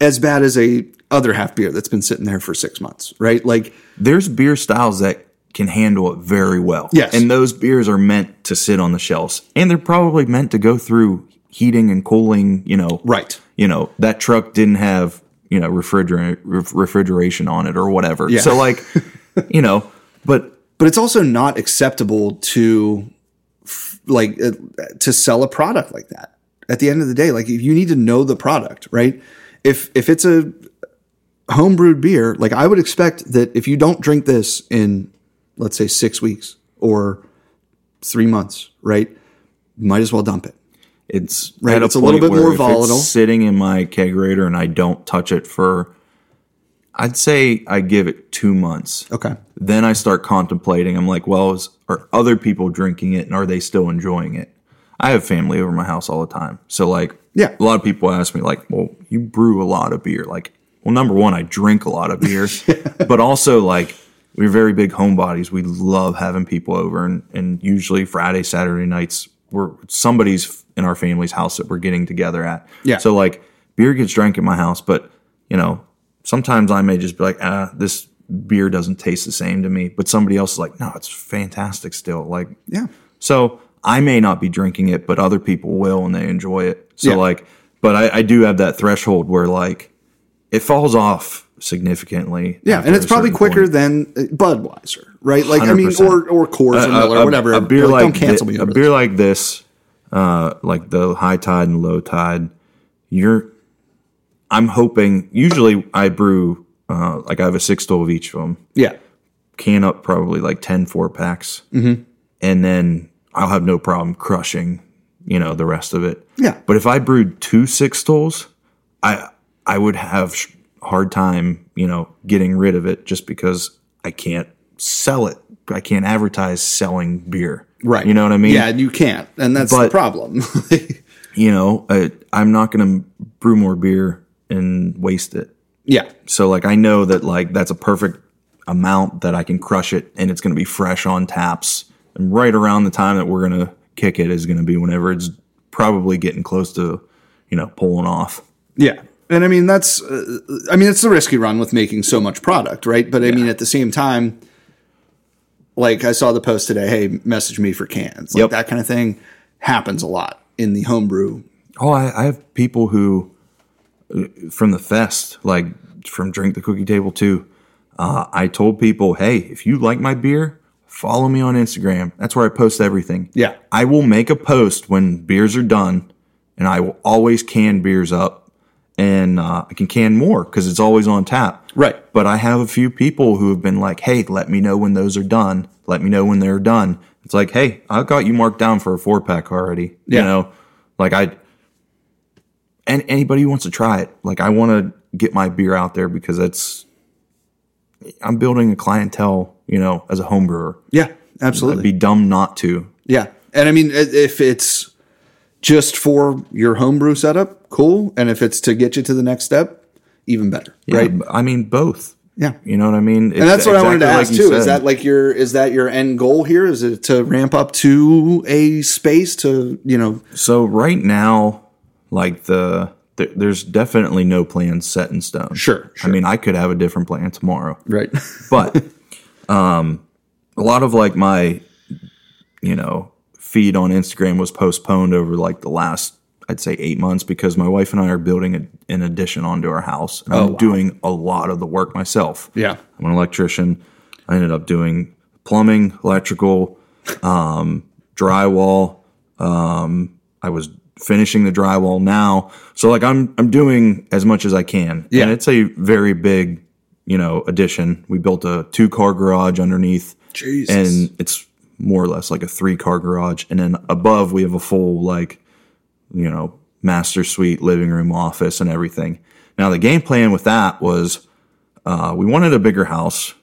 S1: as bad as a other half beer that's been sitting there for 6 months, right? Like
S2: there's beer styles that can handle it very well.
S1: Yes.
S2: And those beers are meant to sit on the shelves. And they're probably meant to go through heating and cooling, you know.
S1: Right.
S2: You know, that truck didn't have, you know, refrigerant refrigeration on it or whatever.
S1: Yeah.
S2: So like, <laughs> you know, but
S1: but it's also not acceptable to like uh, to sell a product like that. At the end of the day like if you need to know the product right? If if it's a homebrewed beer like i would expect that if you don't drink this in let's say six weeks or three months right you might as well dump it.
S2: It's
S1: Right, it's a little bit more volatile.
S2: Sitting in my kegerator and I don't touch it for I'd say I give it 2 months.
S1: okay
S2: then I start contemplating. I'm like, well, is, are other people drinking it and are they still enjoying it? I have family over my house all the time. So, like,
S1: Yeah.
S2: a lot of people ask me, like, well, you brew a lot of beer. Like, well, number one, I drink a lot of beer, <laughs> but also, like, we're very big homebodies. We love having people over, and, and usually Friday, Saturday nights, we're somebody's in our family's house that we're getting together at.
S1: Yeah.
S2: So, like, beer gets drank at my house, but, you know, sometimes I may just be like, ah, this beer doesn't taste the same to me. But somebody else is like, no, it's fantastic still. Like,
S1: yeah
S2: so I may not be drinking it, but other people will and they enjoy it. So
S1: Yeah.
S2: like, but I, I do have that threshold where like it falls off significantly.
S1: yeah and it's probably quicker
S2: point.
S1: than uh, budweiser right like i mean or or coors or miller
S2: a-
S1: or whatever
S2: A beer
S1: Like,
S2: like,
S1: don't cancel
S2: thi-
S1: me
S2: a beer
S1: this.
S2: like this, uh, like the high tide and low tide. You're, I'm hoping. Usually, I brew uh, like I have a six of each of them.
S1: yeah
S2: can up probably like 10 four packs. Mm-hmm. And then I'll have no problem crushing, you know, the rest of it.
S1: Yeah.
S2: But if I brewed two six stools, I I would have sh- hard time, you know, getting rid of it just because I can't sell it. I can't advertise selling beer.
S1: Right.
S2: You know what I mean?
S1: Yeah, you can't, and that's the problem. <laughs>
S2: You know, I, I'm not going to brew more beer and waste it.
S1: yeah.
S2: So like I know that like that's a perfect amount that I can crush it and it's going to be fresh on taps. And right around the time that we're going to kick it is going to be whenever it's probably getting close to, you know, pulling off.
S1: Yeah. And I mean, that's, uh, I mean, it's the risky run with making so much product, right? But I mean, at the same time, like I saw the post today, hey, message me for cans. Like
S2: Yep.
S1: that kind of thing happens a lot in the homebrew.
S2: Oh, I, I have people who from the fest, like from Drink the Cookie Table too. Uh, I told people, hey, if you like my beer, follow me on Instagram. That's where I post everything.
S1: Yeah.
S2: I will make a post when beers are done, and I will always can beers up, and uh, I can can more because it's always on tap.
S1: Right.
S2: But I have a few people who have been like, hey, let me know when those are done. Let me know when they're done. It's like, hey, I've got you marked down for a four pack already.
S1: Yeah.
S2: You know, like I, and anybody who wants to try it, like I want to get my beer out there because that's, I'm building a clientele, you know, as a home brewer.
S1: Yeah,
S2: It'd
S1: absolutely.
S2: be dumb not to.
S1: Yeah. And I mean, if it's just for your homebrew setup, cool. And if it's to get you to the next step, even better.
S2: Yeah,
S1: Right.
S2: I mean, both.
S1: Yeah.
S2: You know what I mean?
S1: And that's what I wanted to ask too. Is that like your is that your end goal here? Is it to ramp up to a space to you know?
S2: So right now, like the th- there's definitely no plan set in stone.
S1: Sure, sure.
S2: I mean, I could have a different plan tomorrow,
S1: Right. <laughs>
S2: but um, a lot of like my, you know, feed on Instagram was postponed over like the last I'd say eight months because my wife and I are building a, an addition onto our house, and I'm
S1: wow.
S2: doing a lot of the work myself.
S1: Yeah.
S2: I'm an electrician. I ended up doing plumbing, electrical, um, drywall. Um, I was finishing the drywall now, so like I'm I'm doing as much as I can.
S1: Yeah.
S2: and it's a very big, you know, addition. We built a two car garage underneath,
S1: Jesus.
S2: and it's more or less like a three car garage, and then above we have a full like, you know, master suite, living room, office, and everything. Now the game plan with that was uh, we wanted a bigger house.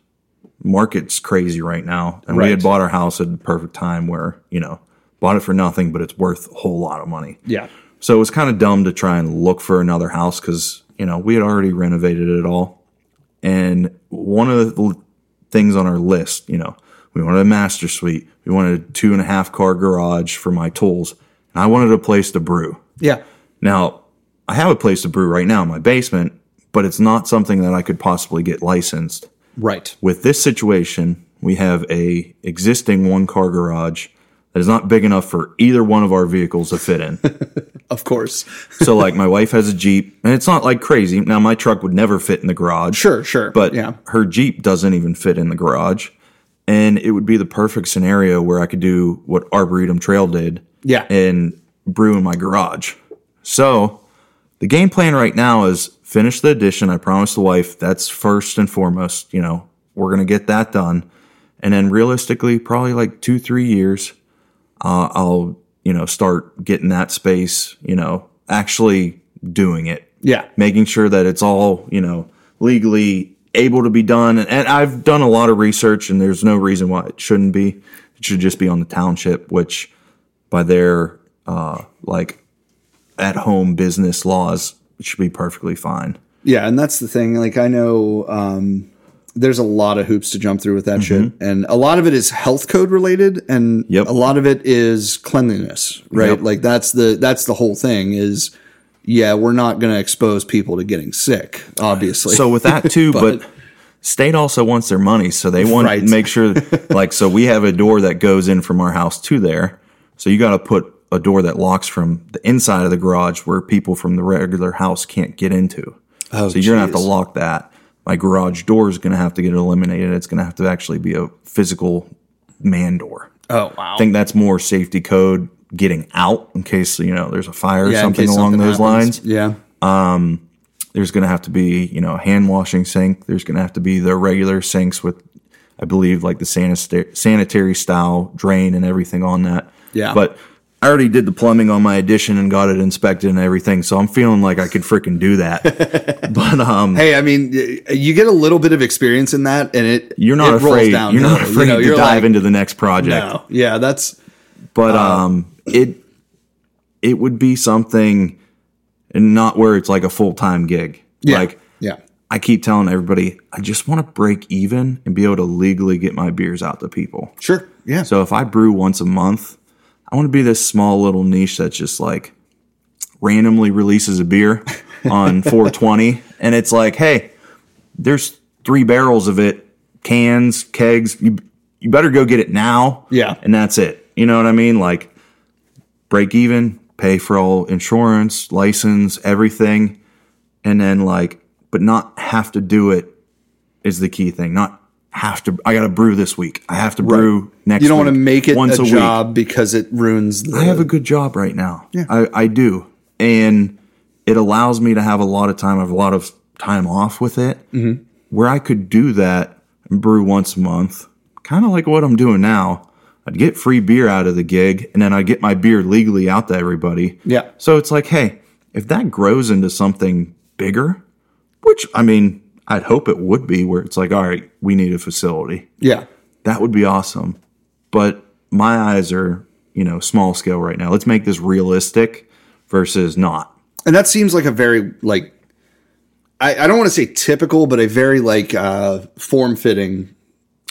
S2: Market's crazy right now, and we had bought our house at the perfect time where you know bought it for nothing, but it's worth a whole lot of money.
S1: Yeah.
S2: So it was kind of dumb to try and look for another house because you know we had already renovated it all. And one of the l- things on our list, you know, we wanted a master suite, we wanted a two and a half car garage for my tools, and I wanted a place to brew.
S1: Yeah.
S2: Now, I have a place to brew right now in my basement, but it's not something that I could possibly get licensed.
S1: Right.
S2: With this situation, we have a existing one car garage that is not big enough for either one of our vehicles to fit in. <laughs>
S1: Of course. <laughs>
S2: so like my wife has a Jeep and it's not like crazy. Now my truck would never fit in the garage.
S1: Sure. Sure.
S2: But
S1: yeah.
S2: her Jeep doesn't even fit in the garage. And it would be the perfect scenario where I could do what Arboretum Trail did
S1: Yeah.
S2: and brew in my garage. So the game plan right now is finish the addition. I promised the wife that's first and foremost. You know, we're going to get that done. And then realistically, probably like two, three years, uh, I'll, you know, start getting that space, you know, actually doing it
S1: Yeah.
S2: making sure that it's all you know legally able to be done and, and i've done a lot of research and there's no reason why it shouldn't be it should just be on the township which by their uh like at home business laws it should be perfectly fine
S1: Yeah, and that's the thing. Like I know um, there's a lot of hoops to jump through with that mm-hmm. shit, and a lot of it is health code related, and
S2: Yep.
S1: a lot of it is cleanliness, right?
S2: Yep.
S1: Like that's the that's the whole thing. Is yeah, we're not going to expose people to getting sick, obviously.
S2: so with that too <laughs> but, state also wants their money so they want
S1: Right.
S2: to make sure <laughs> like so we have a door that goes in from our house to there so you got to put a door that locks from the inside of the garage where people from the regular house can't get into
S1: Oh,
S2: so you're gonna have to lock that my garage door is gonna have to get eliminated. It's gonna have to actually be a physical man door.
S1: Oh wow,
S2: i think that's more safety code getting out in case you know there's a fire or
S1: Yeah,
S2: something along
S1: something
S2: those
S1: happens.
S2: lines.
S1: Yeah, Um,
S2: there's going to have to be you know a hand washing sink. There's going to have to be the regular sinks with i believe like the sanitary style drain and everything on that.
S1: Yeah.
S2: But I already did the plumbing on my addition and got it inspected and everything, so I'm feeling like I could freaking do that. <laughs> but um,
S1: Hey, I mean, you get a little bit of experience in that, and it
S2: you're not
S1: it
S2: afraid.
S1: downhill.
S2: You're not
S1: You
S2: afraid
S1: know,
S2: to
S1: you're
S2: dive
S1: like,
S2: into the next project.
S1: No, yeah, that's
S2: but um it it would be something and not where it's like a full-time gig
S1: yeah,
S2: like
S1: yeah,
S2: i keep telling everybody i just want to break even and be able to legally get my beers out to people
S1: sure, yeah.
S2: so if i brew once a month i want to be this small little niche that's just like randomly releases a beer on <laughs> 420 and it's like hey there's three barrels of it cans kegs you, you better go get it now.
S1: Yeah.
S2: and that's it. You know what i mean? Like break even pay for all insurance license everything and then like but not have to do it is the key thing. Not have to i gotta brew this week i have to brew next
S1: you don't want to make it
S2: once
S1: a,
S2: a, week
S1: job because it ruins. The,
S2: I have a good job right now.
S1: Yeah.
S2: I, I do. And it allows me to have a lot of time. I have a lot of time off with it
S1: Mm-hmm.
S2: where I could do that and brew once a month, kind of like what I'm doing now. I'd get free beer out of the gig and then I'd get my beer legally out to everybody.
S1: Yeah.
S2: So it's like, hey, if that grows into something bigger, which I mean, I'd hope it would be where it's like, all right, we need a facility
S1: yeah,
S2: that would be awesome. But my eyes are, you know, small scale right now. Let's make this realistic versus not.
S1: and that seems like a very like I, I don't want to say typical, but a very like uh form fitting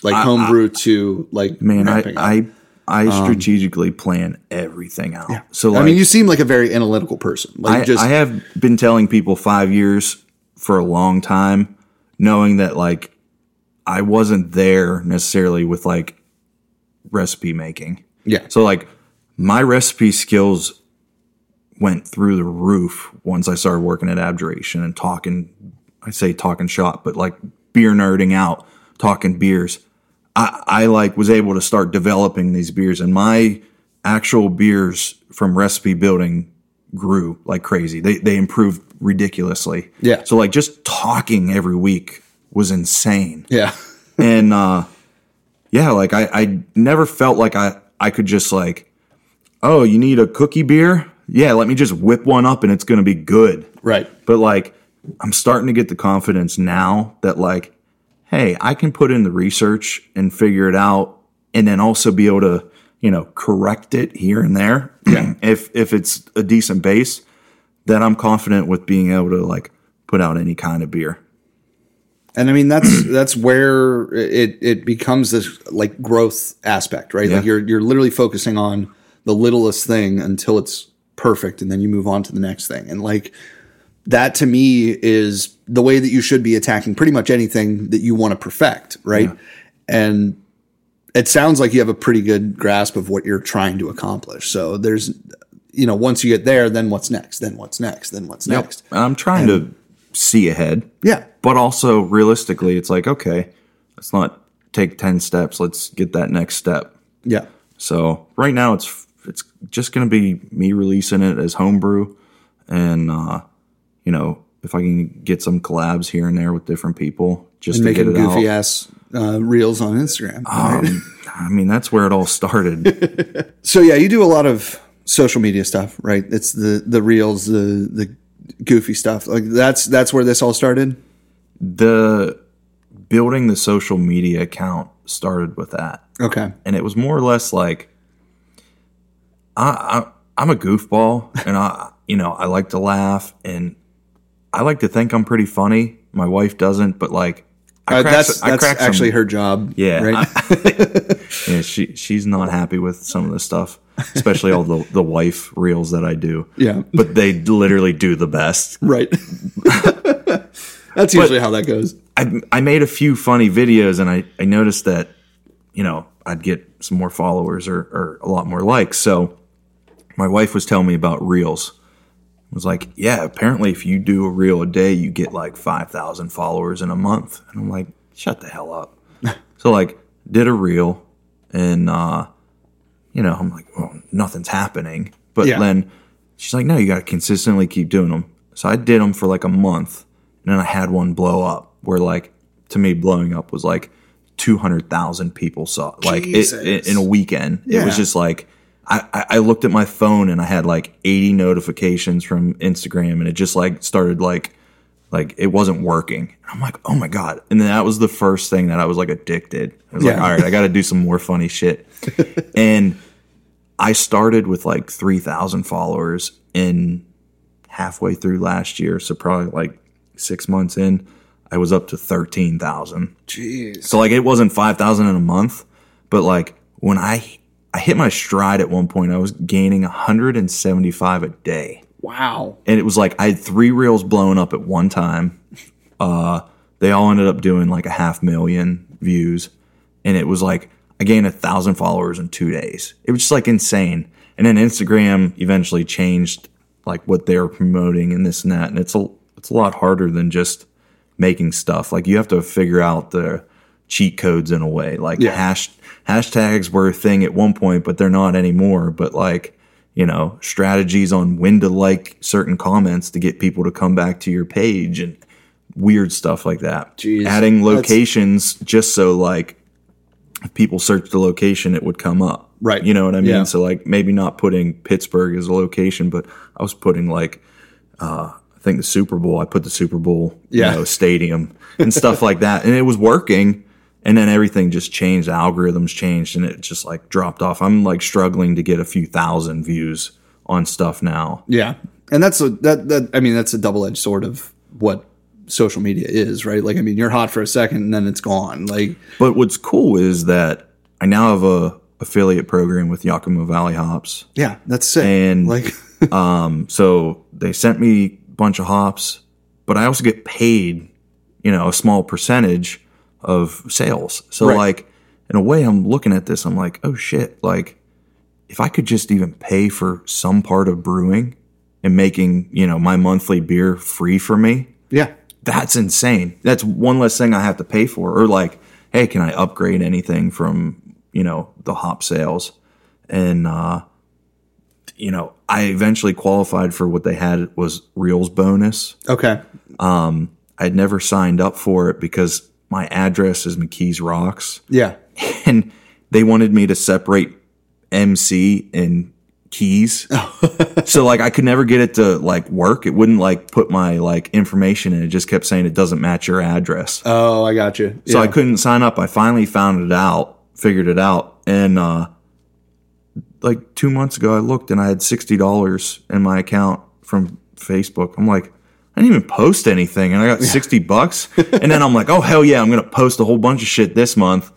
S1: like homebrew to like
S2: Man, I. I I strategically plan everything out. So like
S1: I mean, you seem like a very analytical person. Like
S2: I,
S1: just
S2: I have been telling people five years for a long time, knowing that like I wasn't there necessarily with like recipe making.
S1: yeah,
S2: So like my recipe skills went through the roof once I started working at Abjuration and talking. I say talking shop, but like beer nerding out, talking beers. I, I like was able to start developing these beers, and my actual beers from recipe building grew like crazy. They they improved ridiculously.
S1: Yeah.
S2: So like just talking every week was insane
S1: yeah, <laughs>
S2: and uh yeah like I, I never felt like i i could just like oh you need a cookie beer yeah let me just whip one up and it's gonna be good
S1: right.
S2: but like i'm starting to get the confidence now that like hey i can put in the research and figure it out and then also be able to you know correct it here and there Yeah. <clears throat> if if it's a decent base that i'm confident with being able to like put out any kind of beer
S1: And I mean that's <clears throat> that's where it it becomes this like growth aspect, right? Like you're you're literally focusing on the littlest thing until it's perfect, and then you move on to the next thing. And like that to me is the way that you should be attacking pretty much anything that you want to perfect, right? And it sounds like you have a pretty good grasp of what you're trying to accomplish. So there's you know, once you get there, then what's next? Then what's next? Then what's next?
S2: i'm trying to see ahead
S1: Yeah.
S2: but also realistically it's like okay let's not take 10 steps let's get that next step
S1: Yeah.
S2: so right now it's it's just going to be me releasing it as homebrew and uh you know if i can get some collabs here and there with different people just
S1: And
S2: to get it
S1: goofy
S2: out
S1: ass uh, reels on Instagram. right? <laughs>
S2: i mean that's where it all started <laughs>
S1: So yeah, you do a lot of social media stuff, right? It's the the reels, the the goofy stuff. Like that's that's where this all started.
S2: the building the social media account started with that
S1: Okay.
S2: and it was more or less like I, I I'm a goofball and I <laughs> you know I like to laugh and I like to think I'm pretty funny. My wife doesn't, but like
S1: Uh, that's that's
S2: crack some-
S1: actually her job.
S2: yeah
S1: Right.
S2: I- <laughs> yeah she she's not happy with some of the stuff, especially all the <laughs> the wife reels that I do.
S1: Yeah.
S2: but they literally do the best.
S1: right. <laughs> that's usually how that goes.
S2: I, I made a few funny videos and I, I noticed that, you know, I'd get some more followers or, or a lot more likes. So my wife was telling me about reels. Was like, yeah, apparently if you do a reel a day, you get like 5,000 followers in a month. And I'm like, shut the hell up. <laughs> so like did a reel and, uh, you know, I'm like, well, nothing's happening. But
S1: Yeah.
S2: then she's like, no, you got to consistently keep doing them. So I did them for like a month and then I had one blow up where like to me blowing up was like 200,000 people saw like it, it, in a weekend. It was just like I, I- looked at my phone and I had like 80 notifications from Instagram and it just like started like like it wasn't working. I'm like, oh my god! And then that was the first thing that I was like addicted. I was like,
S1: Yeah.
S2: all right, I got to do some more funny shit. <laughs> and I started with like 3,000 followers in halfway through last year, so probably like six months in, I was up to 13,000.
S1: Jeez.
S2: So like it wasn't 5,000 in a month, but like when I I hit my stride at one point, I was gaining 175 a day
S1: Wow.
S2: and it was like I had three reels blown up at one time. Uh, they all ended up doing like a half million views, and it was like I gained a thousand followers in two days. It was just like insane. And then Instagram eventually changed like what they were promoting and this and that, and it's a it's a lot harder than just making stuff. Like you have to figure out the cheat codes in a way. Like
S1: Yeah.
S2: hash hashtags were a thing at one point, but they're not anymore. But like you know strategies on when to like certain comments to get people to come back to your page and weird stuff like that.
S1: Jeez.
S2: Adding locations just so like if people search the location, it would come up.
S1: Right.
S2: You know what I mean?
S1: Yeah.
S2: So like maybe not putting Pittsburgh as a location, but I was putting like uh I think the Super Bowl. I put the Super Bowl,
S1: Yeah.
S2: you know, stadium and stuff like that, and it was working. And then everything just changed. The algorithms changed, and it just like dropped off. I'm like struggling to get a few thousand views on stuff now.
S1: Yeah, and that's a that that I mean that's a double edged sword of what social media is, right? Like I mean, you're hot for a second and then it's gone. Like
S2: But what's cool is that I now have a affiliate program with Yakima Valley Hops.
S1: yeah, that's sick.
S2: And-
S1: like <laughs> <laughs>
S2: Um, so they sent me a bunch of hops, but I also get paid, you know, a small percentage of sales. So
S1: Right.
S2: like in a way I'm looking at this, I'm like, oh shit, like if I could just even pay for some part of brewing and making, you know, my monthly beer free for me,
S1: yeah,
S2: that's insane. That's one less thing I have to pay for. Or like, hey, can I upgrade anything from, you know, the hop sales? And uh, you know, I eventually qualified for what they had was Reels bonus.
S1: okay, Um,
S2: I'd never signed up for it because my address is McKees Rocks.
S1: yeah, <laughs>
S2: And they wanted me to separate MC and keys. <laughs> so like I could never get it to like work. It wouldn't like put my like information in. It just kept saying it doesn't match your address.
S1: oh, I got you.
S2: So
S1: yeah.
S2: I couldn't sign up. I finally found it out, figured it out, and uh, like two months ago, I looked and I had sixty dollars in my account from Facebook. I'm like, I didn't even post anything, and I got sixty bucks. and then I'm like, oh hell yeah, I'm gonna post a whole bunch of shit this month,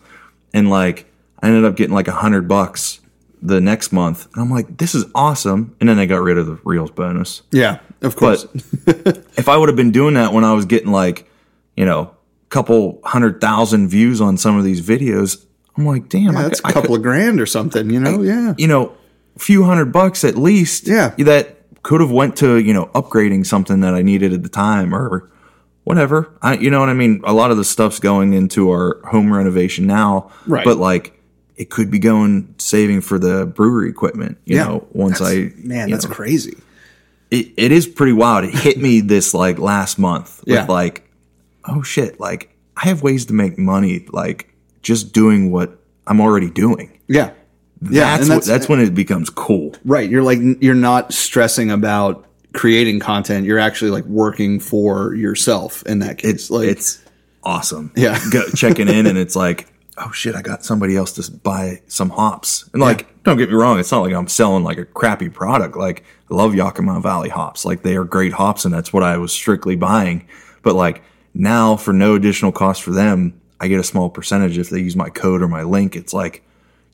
S2: and like I ended up getting like a hundred bucks the next month, and I'm like, this is awesome. And then I got rid of the reels bonus.
S1: yeah, of course.
S2: But <laughs> if I would have been doing that when I was getting like, you know, a couple hundred thousand views on some of these videos, I'm like, damn,
S1: yeah, that's
S2: could-
S1: a
S2: I
S1: couple
S2: could-
S1: of grand or something. You know, yeah,
S2: you know, a few hundred bucks at least.
S1: Yeah.
S2: that could have went to you know upgrading something that I needed at the time or whatever. I, you know what I mean. A lot of the stuff's going into our home renovation now,
S1: Right.
S2: But like. It could be going saving for the brewery equipment, you
S1: yeah.
S2: know. Once I,
S1: man, that's
S2: know,
S1: crazy.
S2: it, it is pretty wild. It hit me this like last month
S1: Yeah.
S2: with like, oh shit, like I have ways to make money, like just doing what I'm already doing.
S1: Yeah, yeah,
S2: that's
S1: and
S2: what, that's when it becomes cool.
S1: right. You're like you're not stressing about creating content. You're actually like working for yourself in that case.
S2: It's
S1: like
S2: it's awesome.
S1: Yeah. <laughs>
S2: Go, checking in and it's like, <laughs> oh shit, I got somebody else to buy some hops. And like, don't get me wrong, it's not like I'm selling like a crappy product. Like, I love Yakima Valley hops. Like, they are great hops, and that's what I was strictly buying. But like now, for no additional cost for them, I get a small percentage if they use my code or my link. It's like,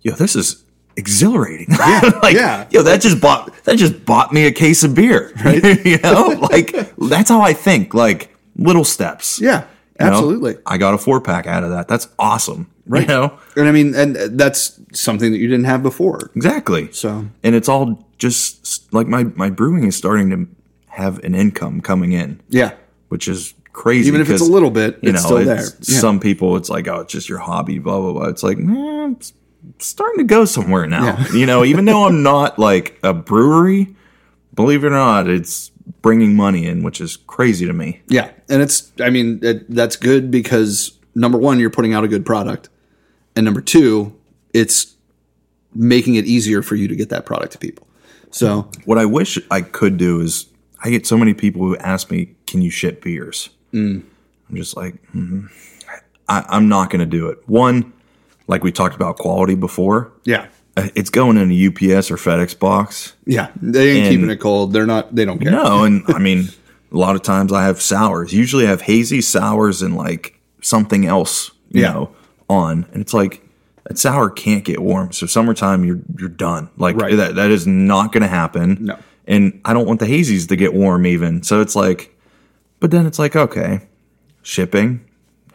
S2: yo, this is exhilarating. Yeah, <laughs> like,
S1: yeah.
S2: Yo, that just bought that just bought me a case of beer. <laughs> Right? you know, <laughs> like that's how I think. Like little steps.
S1: yeah,
S2: You know,
S1: absolutely.
S2: I got a four pack out of that. That's awesome.
S1: Right.
S2: You know?
S1: And I mean, and that's something that you didn't have before.
S2: Exactly.
S1: So
S2: And it's all just like my, my brewing is starting to have an income coming in,
S1: yeah,
S2: which is crazy.
S1: even if it's a little bit,
S2: you
S1: it's
S2: know,
S1: still there. Yeah.
S2: Some people, it's like, oh, it's just your hobby, blah, blah, blah. It's like, nah, it's starting to go somewhere now.
S1: Yeah.
S2: you know, even though I'm not like a brewery, believe it or not, it's bringing money in, which is crazy to me.
S1: Yeah, and it's I mean it, that's good because number one, you're putting out a good product, and number two, it's making it easier for you to get that product to people. So
S2: What I wish I could do is I get so many people who ask me, "Can you ship beers?" I'm just like, mm, I, I'm not going to do it. One, like we talked about quality before,
S1: yeah,
S2: uh, it's going in a UPS or FedEx box.
S1: yeah, they ain't
S2: And-
S1: keeping it cold. They're not. They don't care.
S2: No, <laughs> and I mean, a lot of times I have sours. Usually I have hazy sours and like something else, you
S1: Yeah.
S2: know, on, and it's like that sour can't get warm. So summertime, you're you're done. Like
S1: Right.
S2: that that is not going to happen.
S1: No.
S2: and I don't want the hazies to get warm even. So it's like, but then it's like, okay, shipping.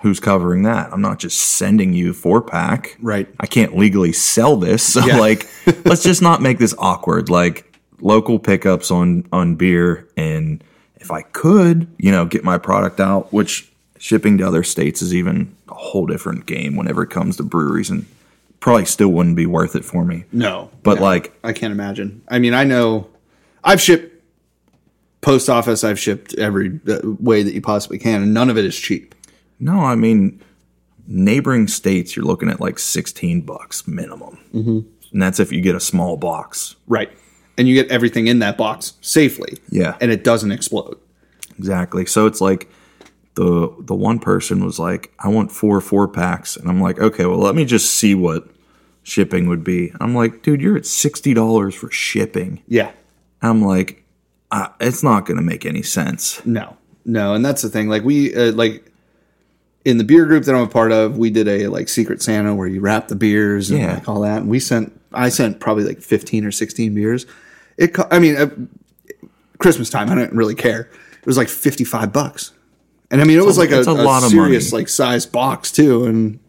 S2: Who's covering that? I'm not just sending you four pack.
S1: Right.
S2: I can't legally sell this. <laughs> So
S1: Yeah.
S2: like, let's just not make this awkward. Like local pickups on on beer, and if I could, you know, get my product out, which shipping to other states is even a whole different game whenever it comes to breweries, and probably still wouldn't be worth it for me.
S1: No,
S2: But
S1: No.
S2: like,
S1: I can't imagine. I mean, I know I've shipped post office. I've shipped every uh, way that you possibly can, and none of it is cheap.
S2: No, I mean, neighboring states, you're looking at like 16 bucks minimum, mm-hmm. and that's if you get a small box.
S1: Right. And you get everything in that box safely.
S2: Yeah.
S1: And it doesn't explode.
S2: Exactly. So it's like the the one person was like, I want four four packs, and I'm like, okay, well, let me just see what shipping would be. I'm like, dude, you're at sixty dollars for shipping.
S1: Yeah.
S2: I'm like, uh, it's not going to make any sense.
S1: No. No. And that's the thing. Like we uh, like in the beer group that I'm a part of, we did a like secret Santa where you wrap the beers and
S2: Yeah.
S1: like all that. And we sent I sent probably like 15 or 16 beers. It co- I mean uh, Christmas time, I didn't really care. It was like 55 bucks. And I mean, it was like a,
S2: it's a
S1: a
S2: lot of
S1: serious
S2: money.
S1: like size box too. And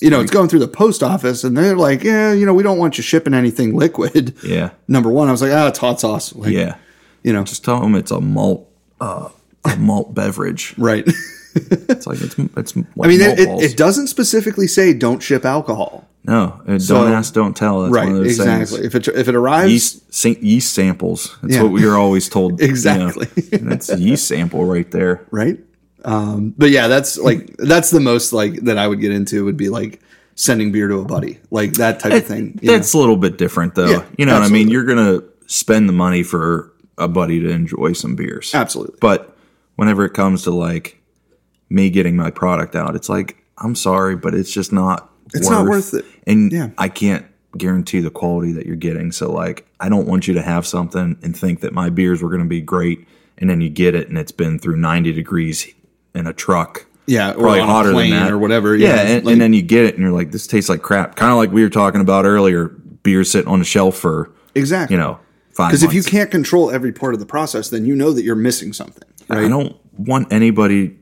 S1: you know, it's going through the post office and they're like, yeah, you know, we don't want you shipping anything liquid.
S2: Yeah, <laughs>
S1: Number one, I was like, ah, it's hot sauce. Like,
S2: yeah.
S1: You know,
S2: Just tell them it's a malt uh, a malt beverage.
S1: right. <laughs>
S2: It's like it's it's. Like
S1: I mean, it, it, it doesn't specifically say don't ship alcohol.
S2: no, it,
S1: So-
S2: don't ask, don't tell. That's
S1: right.
S2: one of those
S1: Exactly.
S2: things.
S1: If it if it arrives,
S2: Yeast, sa- yeast samples. That's
S1: Yeah.
S2: what we were always told. <laughs> you know.
S1: Exactly.
S2: That's a yeast sample right there.
S1: right? Um, but yeah, that's like that's the most like that I would get into would be like sending beer to a buddy, like that type of thing. you know?
S2: That's a little bit different, though.
S1: Yeah,
S2: you know what I mean? You're gonna spend the money for a buddy to enjoy some beers.
S1: absolutely
S2: But whenever it comes to like me getting my product out, it's like I'm sorry, but it's just not.
S1: It's not worth it.
S2: And
S1: Yeah.
S2: I can't guarantee the quality that you're getting. So like, I don't want you to have something and think that my beers were going to be great, and then you get it and it's been through 90 degrees in a truck.
S1: yeah, or
S2: Probably hotter than that
S1: or whatever.
S2: Yeah,
S1: Yeah,
S2: and,
S1: like-
S2: and then you get it and you're like, this tastes like crap. Kind of like we were talking about earlier. Beer sitting on a shelf for
S1: exactly
S2: you know five.
S1: because if you can't control every part of the process, then you know that you're missing something. Right?
S2: I don't want anybody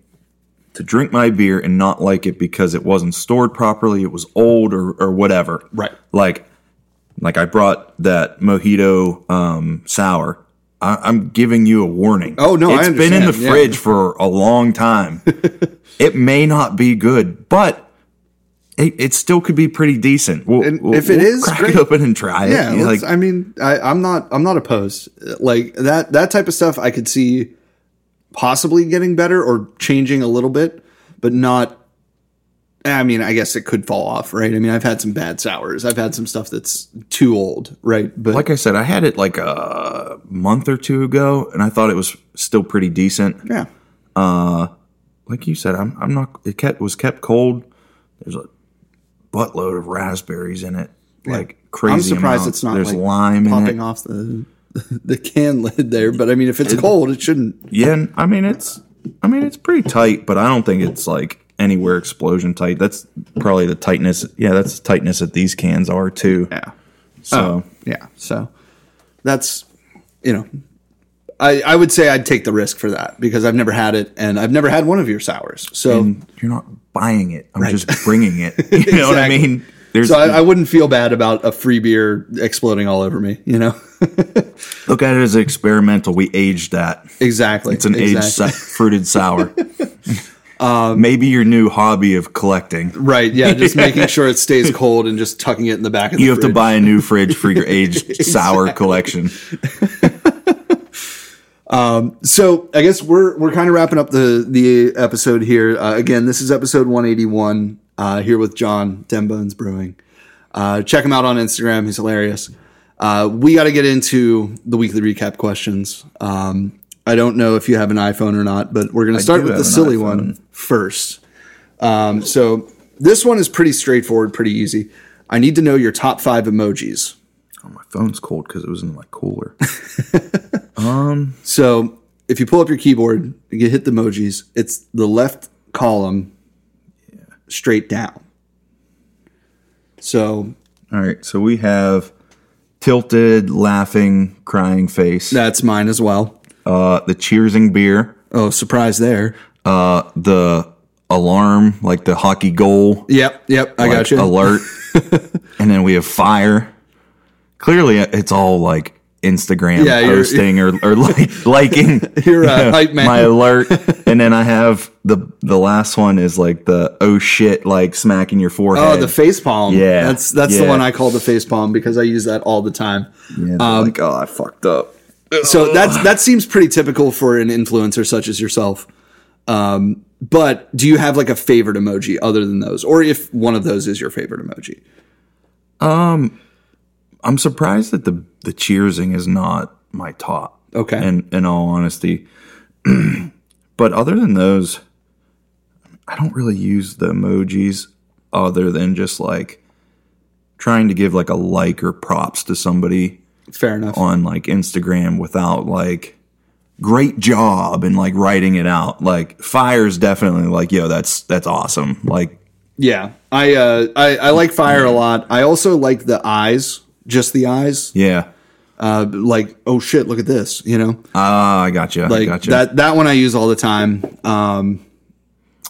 S2: to drink my beer and not like it because it wasn't stored properly, it was old or, or whatever.
S1: Right.
S2: Like, like I brought that mojito um, sour. I, I'm giving you a warning.
S1: Oh, no, I
S2: it's been in the
S1: yeah.
S2: fridge for a long time. <laughs> it may not be good, but. It, it still could be pretty decent. We'll,
S1: And
S2: we'll-
S1: if it
S2: we'll
S1: is,
S2: crack
S1: great.
S2: it open and try it.
S1: Yeah,
S2: know,
S1: let's-
S2: like
S1: I mean, I, I'm not, I'm not opposed. Like that, that type of stuff, I could see possibly getting better or changing a little bit, but not. I mean, I guess it could fall off, right? I mean, I've had some bad sours. I've had some stuff that's too old, right? But
S2: like I said, I had it like a month or two ago, and I thought it was still pretty decent.
S1: yeah, uh,
S2: like you said, I'm I'm not. It kept was kept cold. There's a buttload of raspberries in it, like crazy.
S1: I'm surprised it's not
S2: There's
S1: like
S2: lime in
S1: popping off the <laughs> the can lid there. But I mean, if it's cold, it shouldn't.
S2: Yeah, I mean it's. I mean it's pretty tight, but I don't think it's like anywhere explosion tight. That's probably the tightness. Yeah, that's the tightness that these cans are too.
S1: Yeah.
S2: So oh,
S1: Yeah. So that's you know, I I would say I'd take the risk for that because I've never had it and I've never had one of your sours. So
S2: and you're not buying it. I'm just bringing it. <laughs> You know what I mean? There's
S1: so I, I wouldn't feel bad about a free beer exploding all over me. You know. <laughs>
S2: look at it as experimental. We aged that.
S1: exactly.
S2: It's an aged
S1: exactly.
S2: sa- fruited sour. <laughs> <laughs> Maybe your new hobby of collecting.
S1: Right. Yeah. Just making sure it stays cold and just tucking it in the back of the
S2: You have to buy a new fridge for your aged sour collection.
S1: So I guess we're we're kind of wrapping up the the episode here. Uh, again, this is episode 181 uh, here with John Dem Bones Brewing. Uh, check him out on Instagram. He's hilarious. Uh, we got to get into the weekly recap questions. Um, I don't know if you have an iPhone or not, but we're going to start with the silly
S2: iPhone.
S1: one first. Um, so this one is pretty straightforward, pretty easy. I need to know your top five emojis.
S2: Oh, my phone's cold because it was in my cooler. <laughs>
S1: um, So if you pull up your keyboard, and you hit the emojis. It's the left column, straight down. So
S2: All right, so we have tilted, laughing, crying face.
S1: that's mine as well.
S2: Uh, the cheersing beer.
S1: Oh, surprise there.
S2: Uh, the alarm, like the hockey goal.
S1: Yep, yep, I
S2: like,
S1: got you.
S2: Alert. <laughs> and then we have fire. Clearly, it's all like Instagram
S1: Yeah, you're-
S2: posting or, or like <laughs> liking.
S1: You're hype <laughs> man.
S2: My alert, <laughs> and then I have the the last one is like the oh shit, like smacking your forehead.
S1: Oh, the face palm.
S2: Yeah,
S1: that's that's the one I call the face palm because I use that all the time.
S2: Yeah,
S1: um,
S2: like oh, I fucked up.
S1: So that's that seems pretty typical for an influencer such as yourself. Um, but do you have like a favorite emoji other than those, or if one of those is your favorite emoji?
S2: I'm surprised that the the cheersing is not my top.
S1: Okay.
S2: In in all honesty, <clears throat> but other than those, I don't really use the emojis other than just like trying to give like a like or props to somebody It's
S1: Fair enough.
S2: on like Instagram without like great job and like writing it out. Like fire's definitely like yo, that's that's awesome. Like
S1: Yeah, I, uh, I I like fire a lot. I also like the eyes, just the eyes.
S2: yeah,
S1: Uh, like oh shit, look at this. You know,
S2: ah, I got you. I
S1: like
S2: got you.
S1: that that one I use all the time. Um,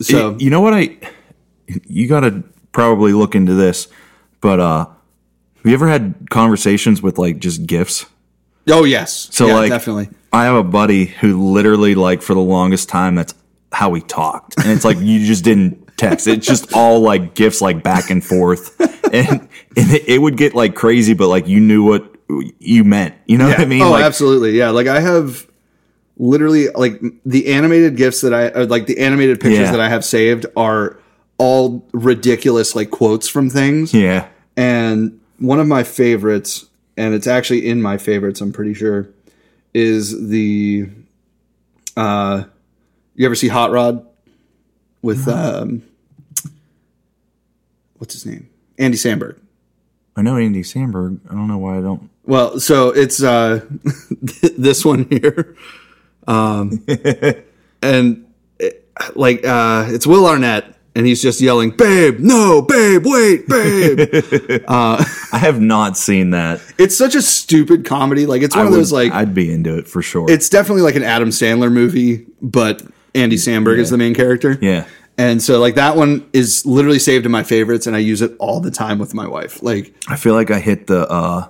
S1: so
S2: you know what I you got to probably look into this, but uh have you ever had conversations with like just gifts?
S1: oh yes,
S2: So
S1: yeah,
S2: like
S1: definitely.
S2: I have a buddy who literally like for the longest time that's how we talked. And it's like you just didn't text. It's just all like gifts like back and forth. <laughs> And and it, would get like crazy but like you knew what you meant. You know what I mean?
S1: oh,
S2: like
S1: absolutely. Yeah. Like I have literally like the animated gifts that I or like the animated pictures
S2: Yeah.
S1: that I have saved are all ridiculous like quotes from things.
S2: yeah.
S1: And one of my favorites, and it's actually in my favorites, I'm pretty sure, is the uh you ever see Hot Rod with um what's his name? Andy Samberg.
S2: I know Andy Samberg. I don't know why I don't
S1: Well, so it's uh <laughs> this one here. Um <laughs> and it, like uh it's Will Arnett and he's just yelling, "Babe, no, babe, wait, babe." <laughs>
S2: I have not seen that.
S1: it's such a stupid comedy. Like it's one
S2: I
S1: of those
S2: would-
S1: like
S2: I'd be into it for sure.
S1: it's definitely like an Adam Sandler movie, but Andy Samberg is the main character.
S2: yeah.
S1: And so like that one is literally saved in my favorites and I use it all the time with my wife. Like
S2: I feel like I hit the uh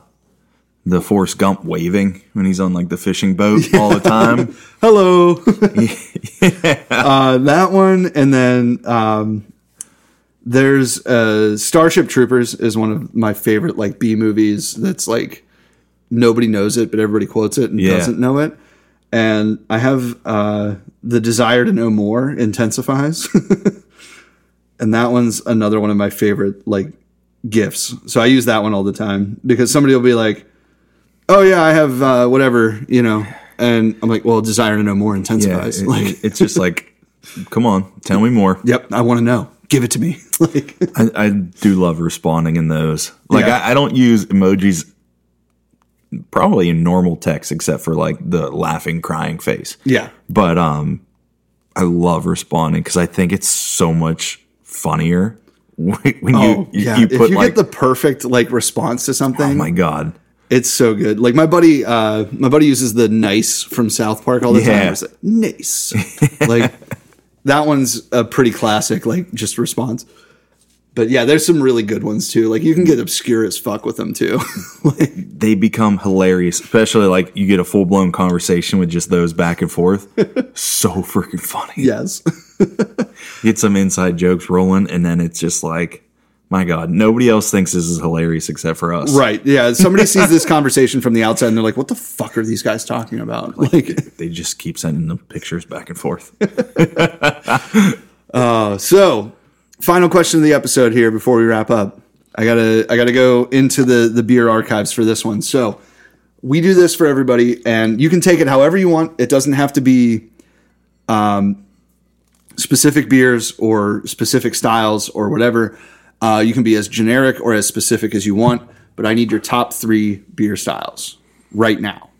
S2: the Forrest Gump waving when he's on like the fishing boat <laughs> all the time.
S1: hello. <laughs> uh, that one, and then um, there's uh, Starship Troopers is one of my favorite like B movies. That's like nobody knows it, but everybody quotes it and
S2: Yeah.
S1: doesn't know it. And I have uh, the desire to know more intensifies, <laughs> and that one's another one of my favorite like gifts. So I use that one all the time because somebody will be like, "Oh yeah, I have uh, whatever," you know. And I'm like, well, desire to know more
S2: Yeah,
S1: intensifies.
S2: it-
S1: like,
S2: it's just like, <laughs> come on, tell me more.
S1: Yep, I want to know. Give it to me. <laughs> like,
S2: I, I do love responding in those. Like,
S1: Yeah.
S2: I, I don't use emojis probably in normal text except for like the laughing, crying face.
S1: yeah,
S2: But um, I love responding because I think it's so much funnier <laughs> when
S1: oh
S2: you you,
S1: yeah.
S2: you
S1: if
S2: put
S1: you
S2: like,
S1: get the perfect like response to something,
S2: oh my god,
S1: it's so good. Like my buddy, uh, my buddy uses the nice from South Park all the
S2: Yeah.
S1: time. It's like, nice, like <laughs> that one's a pretty classic, like just response. But yeah, there's some really good ones too. Like you can get obscure as fuck with them too. <laughs> like,
S2: they become hilarious, especially like you get a full blown conversation with just those back and forth. <laughs> so freaking funny.
S1: yes, <laughs>
S2: Get some inside jokes rolling, and then it's just like, my God, nobody else thinks this is hilarious except for us.
S1: right. Yeah, somebody sees this conversation from the outside and they're like, "What the fuck are these guys talking about?" Like,
S2: They just keep sending the pictures back and forth.
S1: Uh, so, final question of the episode here before we wrap up. I gotta I gotta go into the the beer archives for this one. So we do this for everybody, and you can take it however you want. It doesn't have to be um, specific beers or specific styles or whatever. Uh, you can be as generic or as specific as you want. But I need your top three beer styles right now.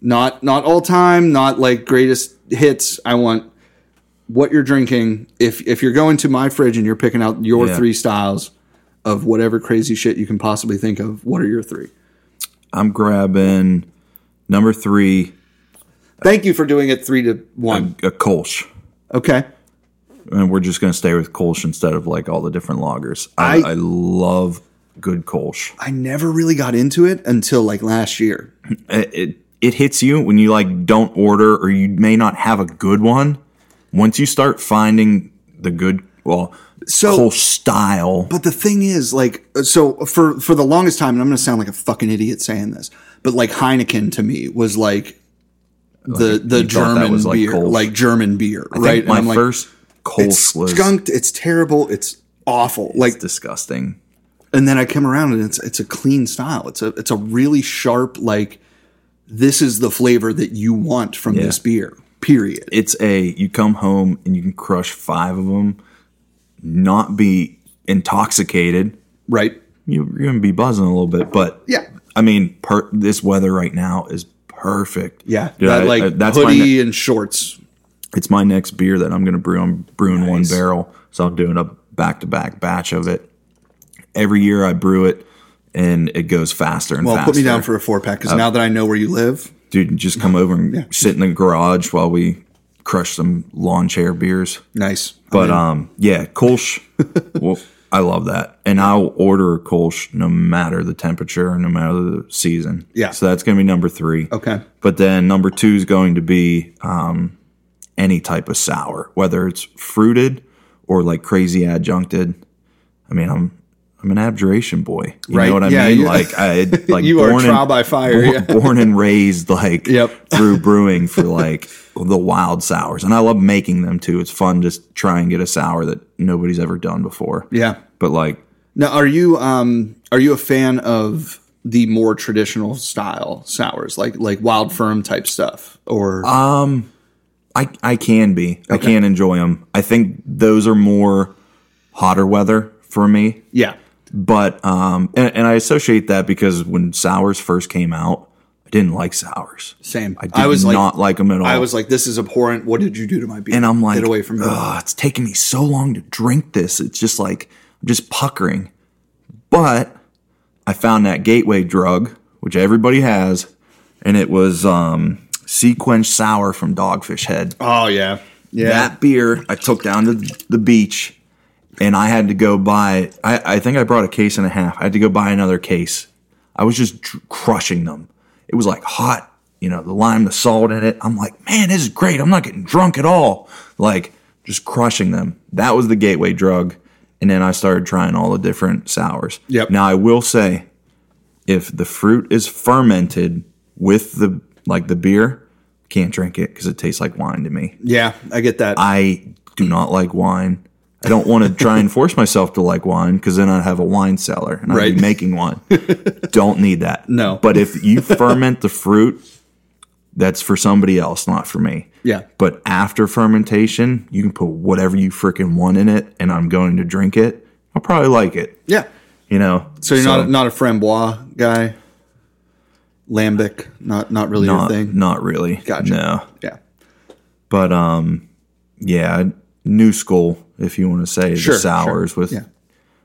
S1: Not not all time, not like greatest hits. I want what you're drinking. If if you're going to my fridge and you're picking out your
S2: Yeah.
S1: three styles of whatever crazy shit you can possibly think of, what are your three?
S2: I'm grabbing number three,
S1: Thank you for doing it three to one.
S2: a Kolsch.
S1: Okay.
S2: And we're just going to stay with Kolsch instead of like all the different lagers. I,
S1: I-
S2: I love good Kolsch.
S1: I never really got into it until like last year.
S2: It, it, it hits you when you like don't order or you may not have a good one. Once you start finding the good, well,
S1: So-
S2: Kolsch style.
S1: But the thing is, like, so for for the longest time, and I'm going to sound like a fucking idiot saying this, but like Heineken to me was like the the
S2: thought that
S1: German
S2: like
S1: beer, like German beer,
S2: I
S1: right?
S2: my
S1: like,
S2: first Kolsch
S1: it's
S2: was
S1: skunked, it's terrible, it's awful. like,
S2: disgusting.
S1: and then I come around and it's it's a clean style. It's a it's a really sharp like. This is the flavor that you want from this beer. Period.
S2: it's a you come home and you can crush five of them, not be intoxicated.
S1: Right.
S2: You, you're gonna be buzzing a little bit, but
S1: Yeah.
S2: I mean, per, this weather right now is perfect.
S1: Yeah.
S2: Dude,
S1: that
S2: I-
S1: like
S2: I- that's
S1: hoodie
S2: ne-
S1: and shorts.
S2: it's my next beer that I'm gonna brew. I'm brewing one barrel, so I'm doing a back to back batch of it. Every year I brew it, and it goes faster and
S1: Well,
S2: faster.
S1: put me down for a four pack
S2: Uh,
S1: because now that I know where you live,
S2: dude. Just come over and sit in the garage while we crush some lawn chair beers.
S1: nice.
S2: But um, yeah, Kolsch. <laughs> well, I love that, and I'll order a Kolsch no matter the temperature, no matter the season.
S1: Yeah.
S2: So that's gonna be number three.
S1: Okay.
S2: But then number two is going to be um, any type of sour, whether it's fruited or like crazy adjuncted. I mean, I'm I'm an abjuration boy. You
S1: Right,
S2: know what I
S1: yeah,
S2: mean? like I <laughs> like
S1: You are
S2: born
S1: trial
S2: and-
S1: by fire,
S2: Born,
S1: yeah.
S2: born and raised like
S1: Yep.
S2: through <laughs> brewing for like the wild sours, and I love making them too. It's fun just try and get a sour that nobody's ever done before.
S1: Yeah.
S2: But like
S1: Now, are you um are you a fan of the more traditional style sours, like like wild firm type stuff, or um
S2: I I can be. I can enjoy them. I think those are more hotter weather for me.
S1: yeah,
S2: But um, and, and I associate that because when sours first came out, I didn't like sours.
S1: same.
S2: I did
S1: was
S2: not like them at all.
S1: I was like, this is abhorrent. What did you do to my beer?
S2: and I'm like,
S1: get away from me.
S2: "Ugh, it's taking me so long to drink this. It's just like I'm just puckering. But I found that gateway drug, which everybody has, and it was um, Sea Sour from Dogfish Head.
S1: Oh yeah, yeah.
S2: That beer I took down to the beach and I had to go buy, I, I think I brought a case and a half. I had to go buy another case. I was just tr- crushing them. It was like hot, you know, the lime, the salt in it. I'm like, man, this is great. I'm not getting drunk at all. Like, just crushing them. That was the gateway drug. And then I started trying all the different sours.
S1: Yep.
S2: Now, I will say, if the fruit is fermented with the, like the beer, can't drink it because it tastes like wine to me.
S1: yeah, I get that.
S2: I do not like wine. I don't want to try and force myself to like wine because then I'd have a wine cellar and I'd
S1: Right.
S2: be making wine. <laughs> don't need that.
S1: No.
S2: But if you ferment the fruit, that's for somebody else, not for me.
S1: Yeah.
S2: But after fermentation, you can put whatever you freaking want in it, and I'm going to drink it. I'll probably like it.
S1: yeah.
S2: You know.
S1: So you're not not a framboise guy. Lambic, not not really
S2: not
S1: your thing.
S2: not really.
S1: Gotcha.
S2: No.
S1: Yeah,
S2: But um, yeah, new school if you want to say
S1: Sure,
S2: the sours
S1: sure.
S2: with
S1: Yeah.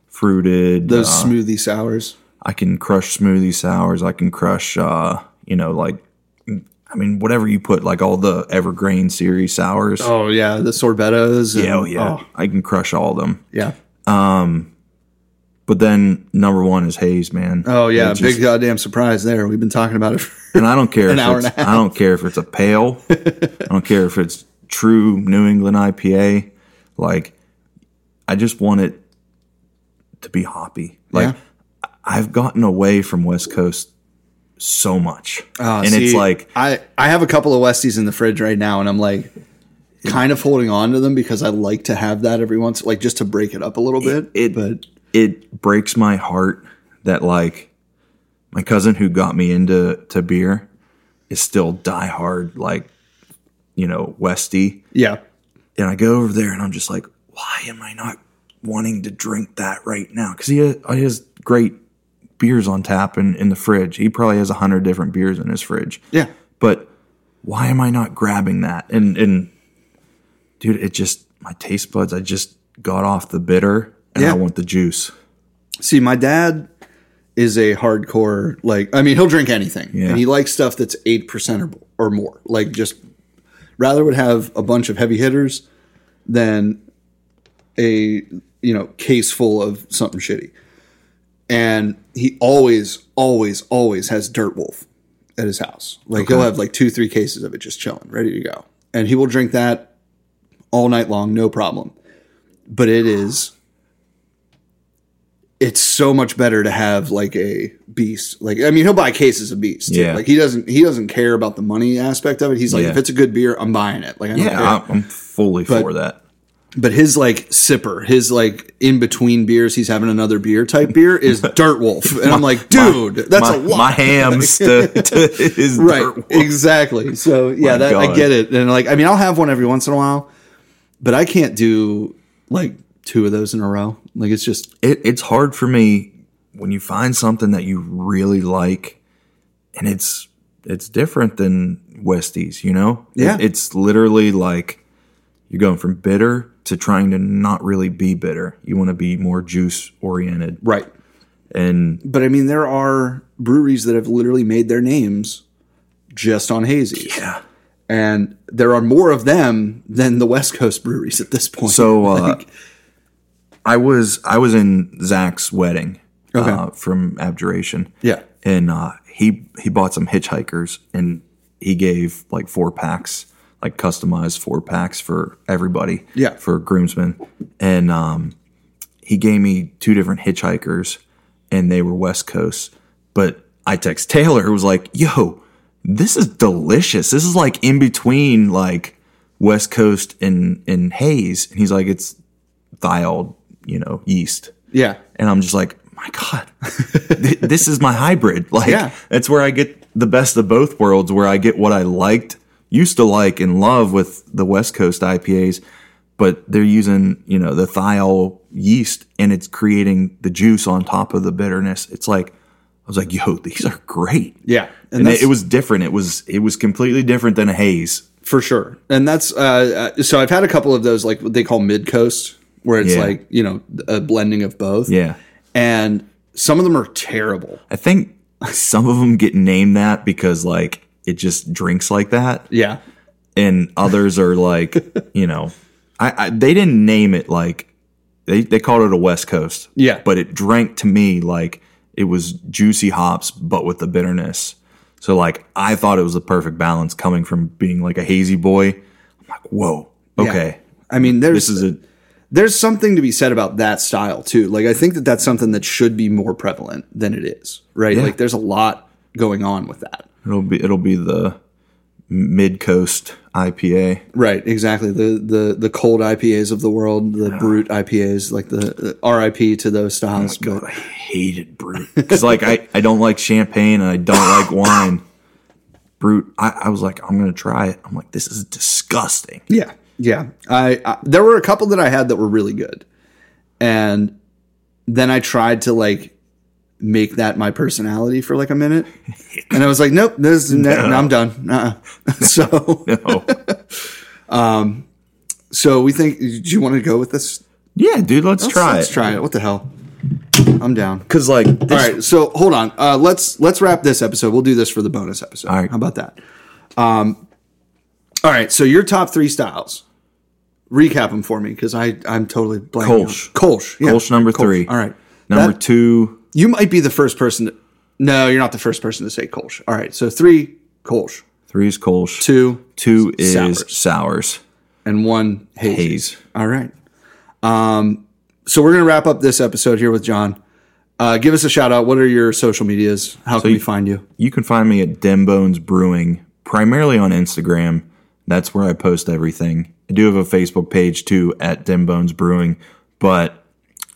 S2: fruited.
S1: those
S2: uh,
S1: smoothie sours.
S2: I can crush smoothie sours. I can crush, uh, you know, like, I mean, whatever you put, like all the Evergreen series sours.
S1: Oh yeah, the sorbettas. and-
S2: yeah, oh, yeah. I can crush all of them.
S1: yeah.
S2: Um, But then number one is Haze, man.
S1: Oh yeah,
S2: just-
S1: big goddamn surprise there. We've been talking about it. For,
S2: And I don't care <laughs>
S1: an hour and a half.
S2: I don't care if it's a pale. <laughs> I don't care if it's true New England IPA. Like, I just want it to be hoppy. Like,
S1: Yeah.
S2: I've gotten away from West Coast so much,
S1: Ah,
S2: and it's like
S1: I I have a couple of Westies in the fridge right now, and I'm like kind of holding on to them because I like to have that every once, like just to break it up a little bit.
S2: it-
S1: but
S2: it breaks my heart that like my cousin who got me into to beer is still diehard like you know Westy,
S1: Yeah.
S2: and I go over there and I'm just like, why am I not wanting to drink that right now? Because he, has- uh, he has great beers on tap in, in the fridge. He probably has a hundred different beers in his fridge.
S1: Yeah.
S2: But why am I not grabbing that? And and dude, it just my taste buds. I just got off the bitter, and
S1: Yeah.
S2: I want the juice.
S1: See, my dad is a hardcore like I mean, he'll drink anything.
S2: Yeah.
S1: And he likes stuff that's 8% or, or more. Like just rather would have a bunch of heavy hitters than a, you know, case full of something shitty. And he always always always has Dirt Wolf at his house. Like he'll have like 2 3 cases of it just chilling, ready to go. And he will drink that all night long, no problem. But it is it's so much better to have like a beast. Like I mean, he'll buy cases of beast.
S2: Yeah.
S1: Like he doesn't he doesn't care about the money aspect of it. He's like,
S2: Yeah.
S1: if it's a good beer, I'm buying it. Like I
S2: Yeah. I'm, I'm fully for that.
S1: But his like sipper, his like in between beers, he's having another beer type beer is <laughs> Dirt Wolf, and I'm like, dude, that's
S2: my,
S1: a lot.
S2: my hams to, to his <laughs>
S1: right? Exactly. So yeah, that, I get it. And like, I mean, I'll have one every once in a while, but I can't do like two of those in a row. Like it's just
S2: it, it's hard for me when you find something that you really like and it's it's different than westies you know It-
S1: Yeah.
S2: it's literally like you're going from bitter to trying to not really be bitter you want to be more juice oriented
S1: right.
S2: and
S1: But I mean, there are breweries that have literally made their names just on hazy.
S2: yeah
S1: And there are more of them than the West Coast breweries at this point.
S2: so <laughs> uh i was i was in zach's wedding
S1: Okay.
S2: uh, from abjuration
S1: yeah.
S2: and uh, he he bought some hitchhikers and he gave like four packs like customized four packs for everybody
S1: Yeah.
S2: for groomsmen and um, he gave me two different hitchhikers and they were west coast but i text taylor who was like yo this is delicious this is like in between like west coast and and haze and he's like it's thiol you know yeast
S1: Yeah.
S2: and I'm just like, my God, th- this is my hybrid. <laughs> Like,
S1: Yeah.
S2: that's where I get the best of both worlds, where I get what I liked, used to like and love with the West Coast IPAs, but they're using, you know, the thiol yeast and it's creating the juice on top of the bitterness. It's like, I was like, yo, these are great.
S1: Yeah.
S2: And,
S1: that's-
S2: it, it was different. It was, it was completely different than a haze.
S1: for sure. And that's uh, uh, so I've had a couple of those like what they call mid coast, where it's
S2: Yeah.
S1: like you know a blending of both.
S2: Yeah.
S1: and some of them are terrible.
S2: I think some of them get named that because like it just drinks like that.
S1: Yeah,
S2: and others are like, <laughs> you know, I, I they didn't name it like they they called it a West Coast.
S1: Yeah.
S2: but it drank to me like it was juicy hops, but with the bitterness. So like I thought it was the perfect balance coming from being like a hazy boy. I'm like, whoa,
S1: Yeah.
S2: okay,
S1: I mean there's
S2: this is a
S1: there's something to be said about that style too. Like I think that that's something that should be more prevalent than it is. Right?
S2: Yeah.
S1: Like there's a lot going on with that.
S2: It'll be it'll be the mid coast IPA.
S1: Right, exactly. The the the cold IPAs of the world, the brut IPAs, like the, the RIP to those styles.
S2: Oh
S1: God,
S2: I hated brut because like I I don't like champagne and I don't <coughs> like wine. Brut, I, I was like, I'm gonna try it. I'm like, this is disgusting.
S1: Yeah, yeah. I, I there were a couple that I had that were really good, and then I tried to like make that my personality for like a minute, and I was like, nope, this no. I'm done. Uh-uh. <laughs> so
S2: No. <laughs>
S1: so we think. Do you want to go with this?
S2: Yeah, dude, let's,
S1: Let's-
S2: try
S1: Let's
S2: it.
S1: try it. What the hell? I'm down.
S2: Cause like, this,
S1: All right, so hold on. Uh, let's let's wrap this episode. We'll do this for the bonus episode.
S2: All right.
S1: How about that? Um, all right. So your top three styles. Recap them for me because I I'm totally blanking.
S2: Kolsch.
S1: on- Kolsch. Yeah.
S2: Kolsch number three.
S1: All right.
S2: number
S1: That-
S2: two,
S1: You might be the first person. To, no, you're not the first person to say Kolsch. All right. So three Kolsch,
S2: three is Kolsch,
S1: two
S2: two is
S1: Sours.
S2: sours,
S1: and one hazy.
S2: haze.
S1: All right. Um, so we're gonna wrap up this episode here with John. Uh, give us a shout out. What are your social medias? How can we
S2: you-
S1: find you?
S2: You can find me at Dem Bones Brewing, primarily on Instagram. That's where I post everything. I do have a Facebook page too at Dem Bones Brewing, but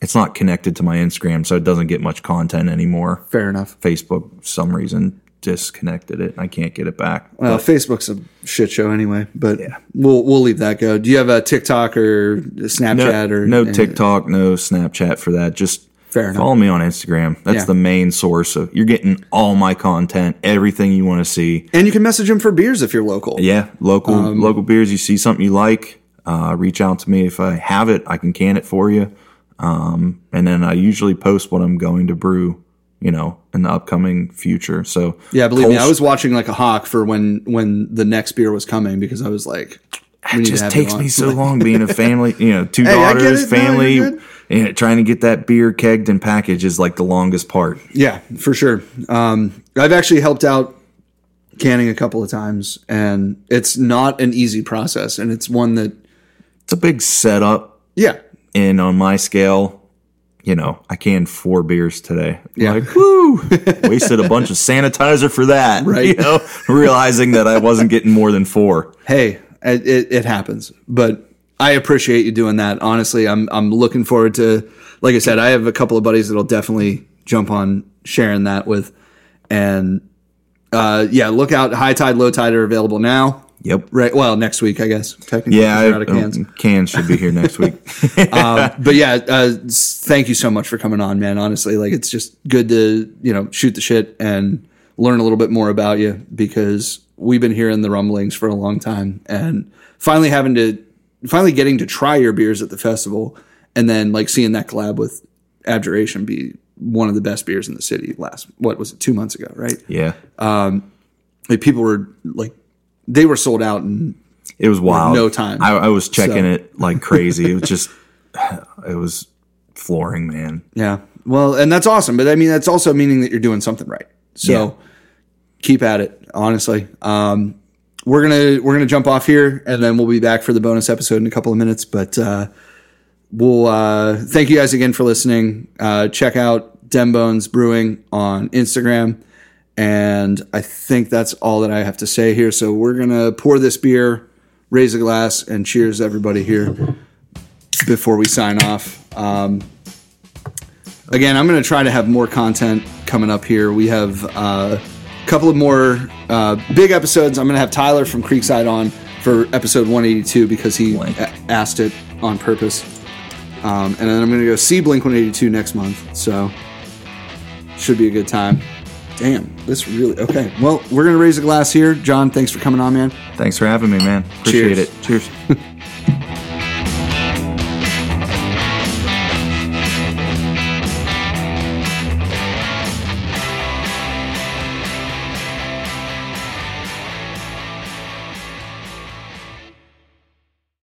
S2: it's not connected to my Instagram, so it doesn't get much content anymore.
S1: Fair enough.
S2: Facebook, for some reason, disconnected it. I can't get it back.
S1: Well, Facebook's a shit show anyway, but we'll we'll leave that go. Do you have a TikTok or Snapchat
S2: no,
S1: or
S2: no TikTok, no Snapchat for that. Just
S1: Fair enough.
S2: follow me on Instagram. That's
S1: Yeah.
S2: the main source of you're getting all my content, everything you want to see.
S1: And you can message them for beers if you're local.
S2: Yeah, local
S1: Um,
S2: local beers. You see something you like, uh, reach out to me. If I have it, I can can it for you. Um, and then I usually post what I'm going to brew. You know, in the upcoming future. So
S1: Yeah, believe me, I was watching like a hawk for when when the next beer was coming because I was like,
S2: it just takes me so <laughs> long being a family, you know, two <laughs>
S1: Hey,
S2: daughters,
S1: it.
S2: Family,
S1: you're
S2: and trying to get that beer kegged and packaged is like the longest part.
S1: Yeah, for sure. Um, I've actually helped out canning a couple of times, and it's not an easy process, and it's one that
S2: It's a big setup,
S1: yeah,
S2: and on my scale, you know, I canned four beers today.
S1: Yeah.
S2: Like, woo! <laughs> Wasted a bunch of sanitizer for that.
S1: Right.
S2: You know, realizing that I wasn't getting more than four.
S1: hey, it, it, it happens, but I appreciate you doing that. Honestly, I'm I'm looking forward to. Like I said, I have a couple of buddies that'll definitely jump on sharing that with, and uh, yeah, look out. High tide, low tide are available now.
S2: Yep.
S1: Right. Well, next week, I guess. Technically,
S2: Yeah, I,
S1: out of cans.
S2: um, cans should be here next week. <laughs> <laughs>
S1: but yeah, uh, thank you so much for coming on, man. Honestly, like it's just good to you know shoot the shit and learn a little bit more about you because we've been hearing the rumblings for a long time, and finally having to finally getting to try your beers at the festival, and then like seeing that collab with Abjuration be one of the best beers in the city. Last what was it two months ago, right?
S2: yeah.
S1: Like people were like they were sold out and
S2: It was wild.
S1: no time.
S2: I, I was checking
S1: So-
S2: it like crazy. it was <laughs> just, it was flooring, man.
S1: Yeah. Well, and that's awesome. But I mean, that's also meaning that you're doing something right. So
S2: Yeah.
S1: keep at it, honestly. Um, we're gonna we're gonna jump off here, and then we'll be back for the bonus episode in a couple of minutes. But uh, we'll uh, thank you guys again for listening. Uh, check out Dem Bones Brewing on Instagram, and I think that's all that I have to say here. So we're gonna pour this beer, raise a glass, and cheers everybody here <laughs> before we sign off. Um, again, I'm going to try to have more content coming up here. We have uh, a couple of more uh, big episodes. I'm going to have Tyler from Creekside on for episode 182 because he a- asked it on purpose. Um, and then I'm going to go see Blink 182 next month. So should be a good time. Damn, this really okay. Well, we're going to raise a glass here. John, thanks for coming on, man.
S2: Thanks for having me, man. Appreciate
S1: Cheers.
S2: it. Cheers. <laughs>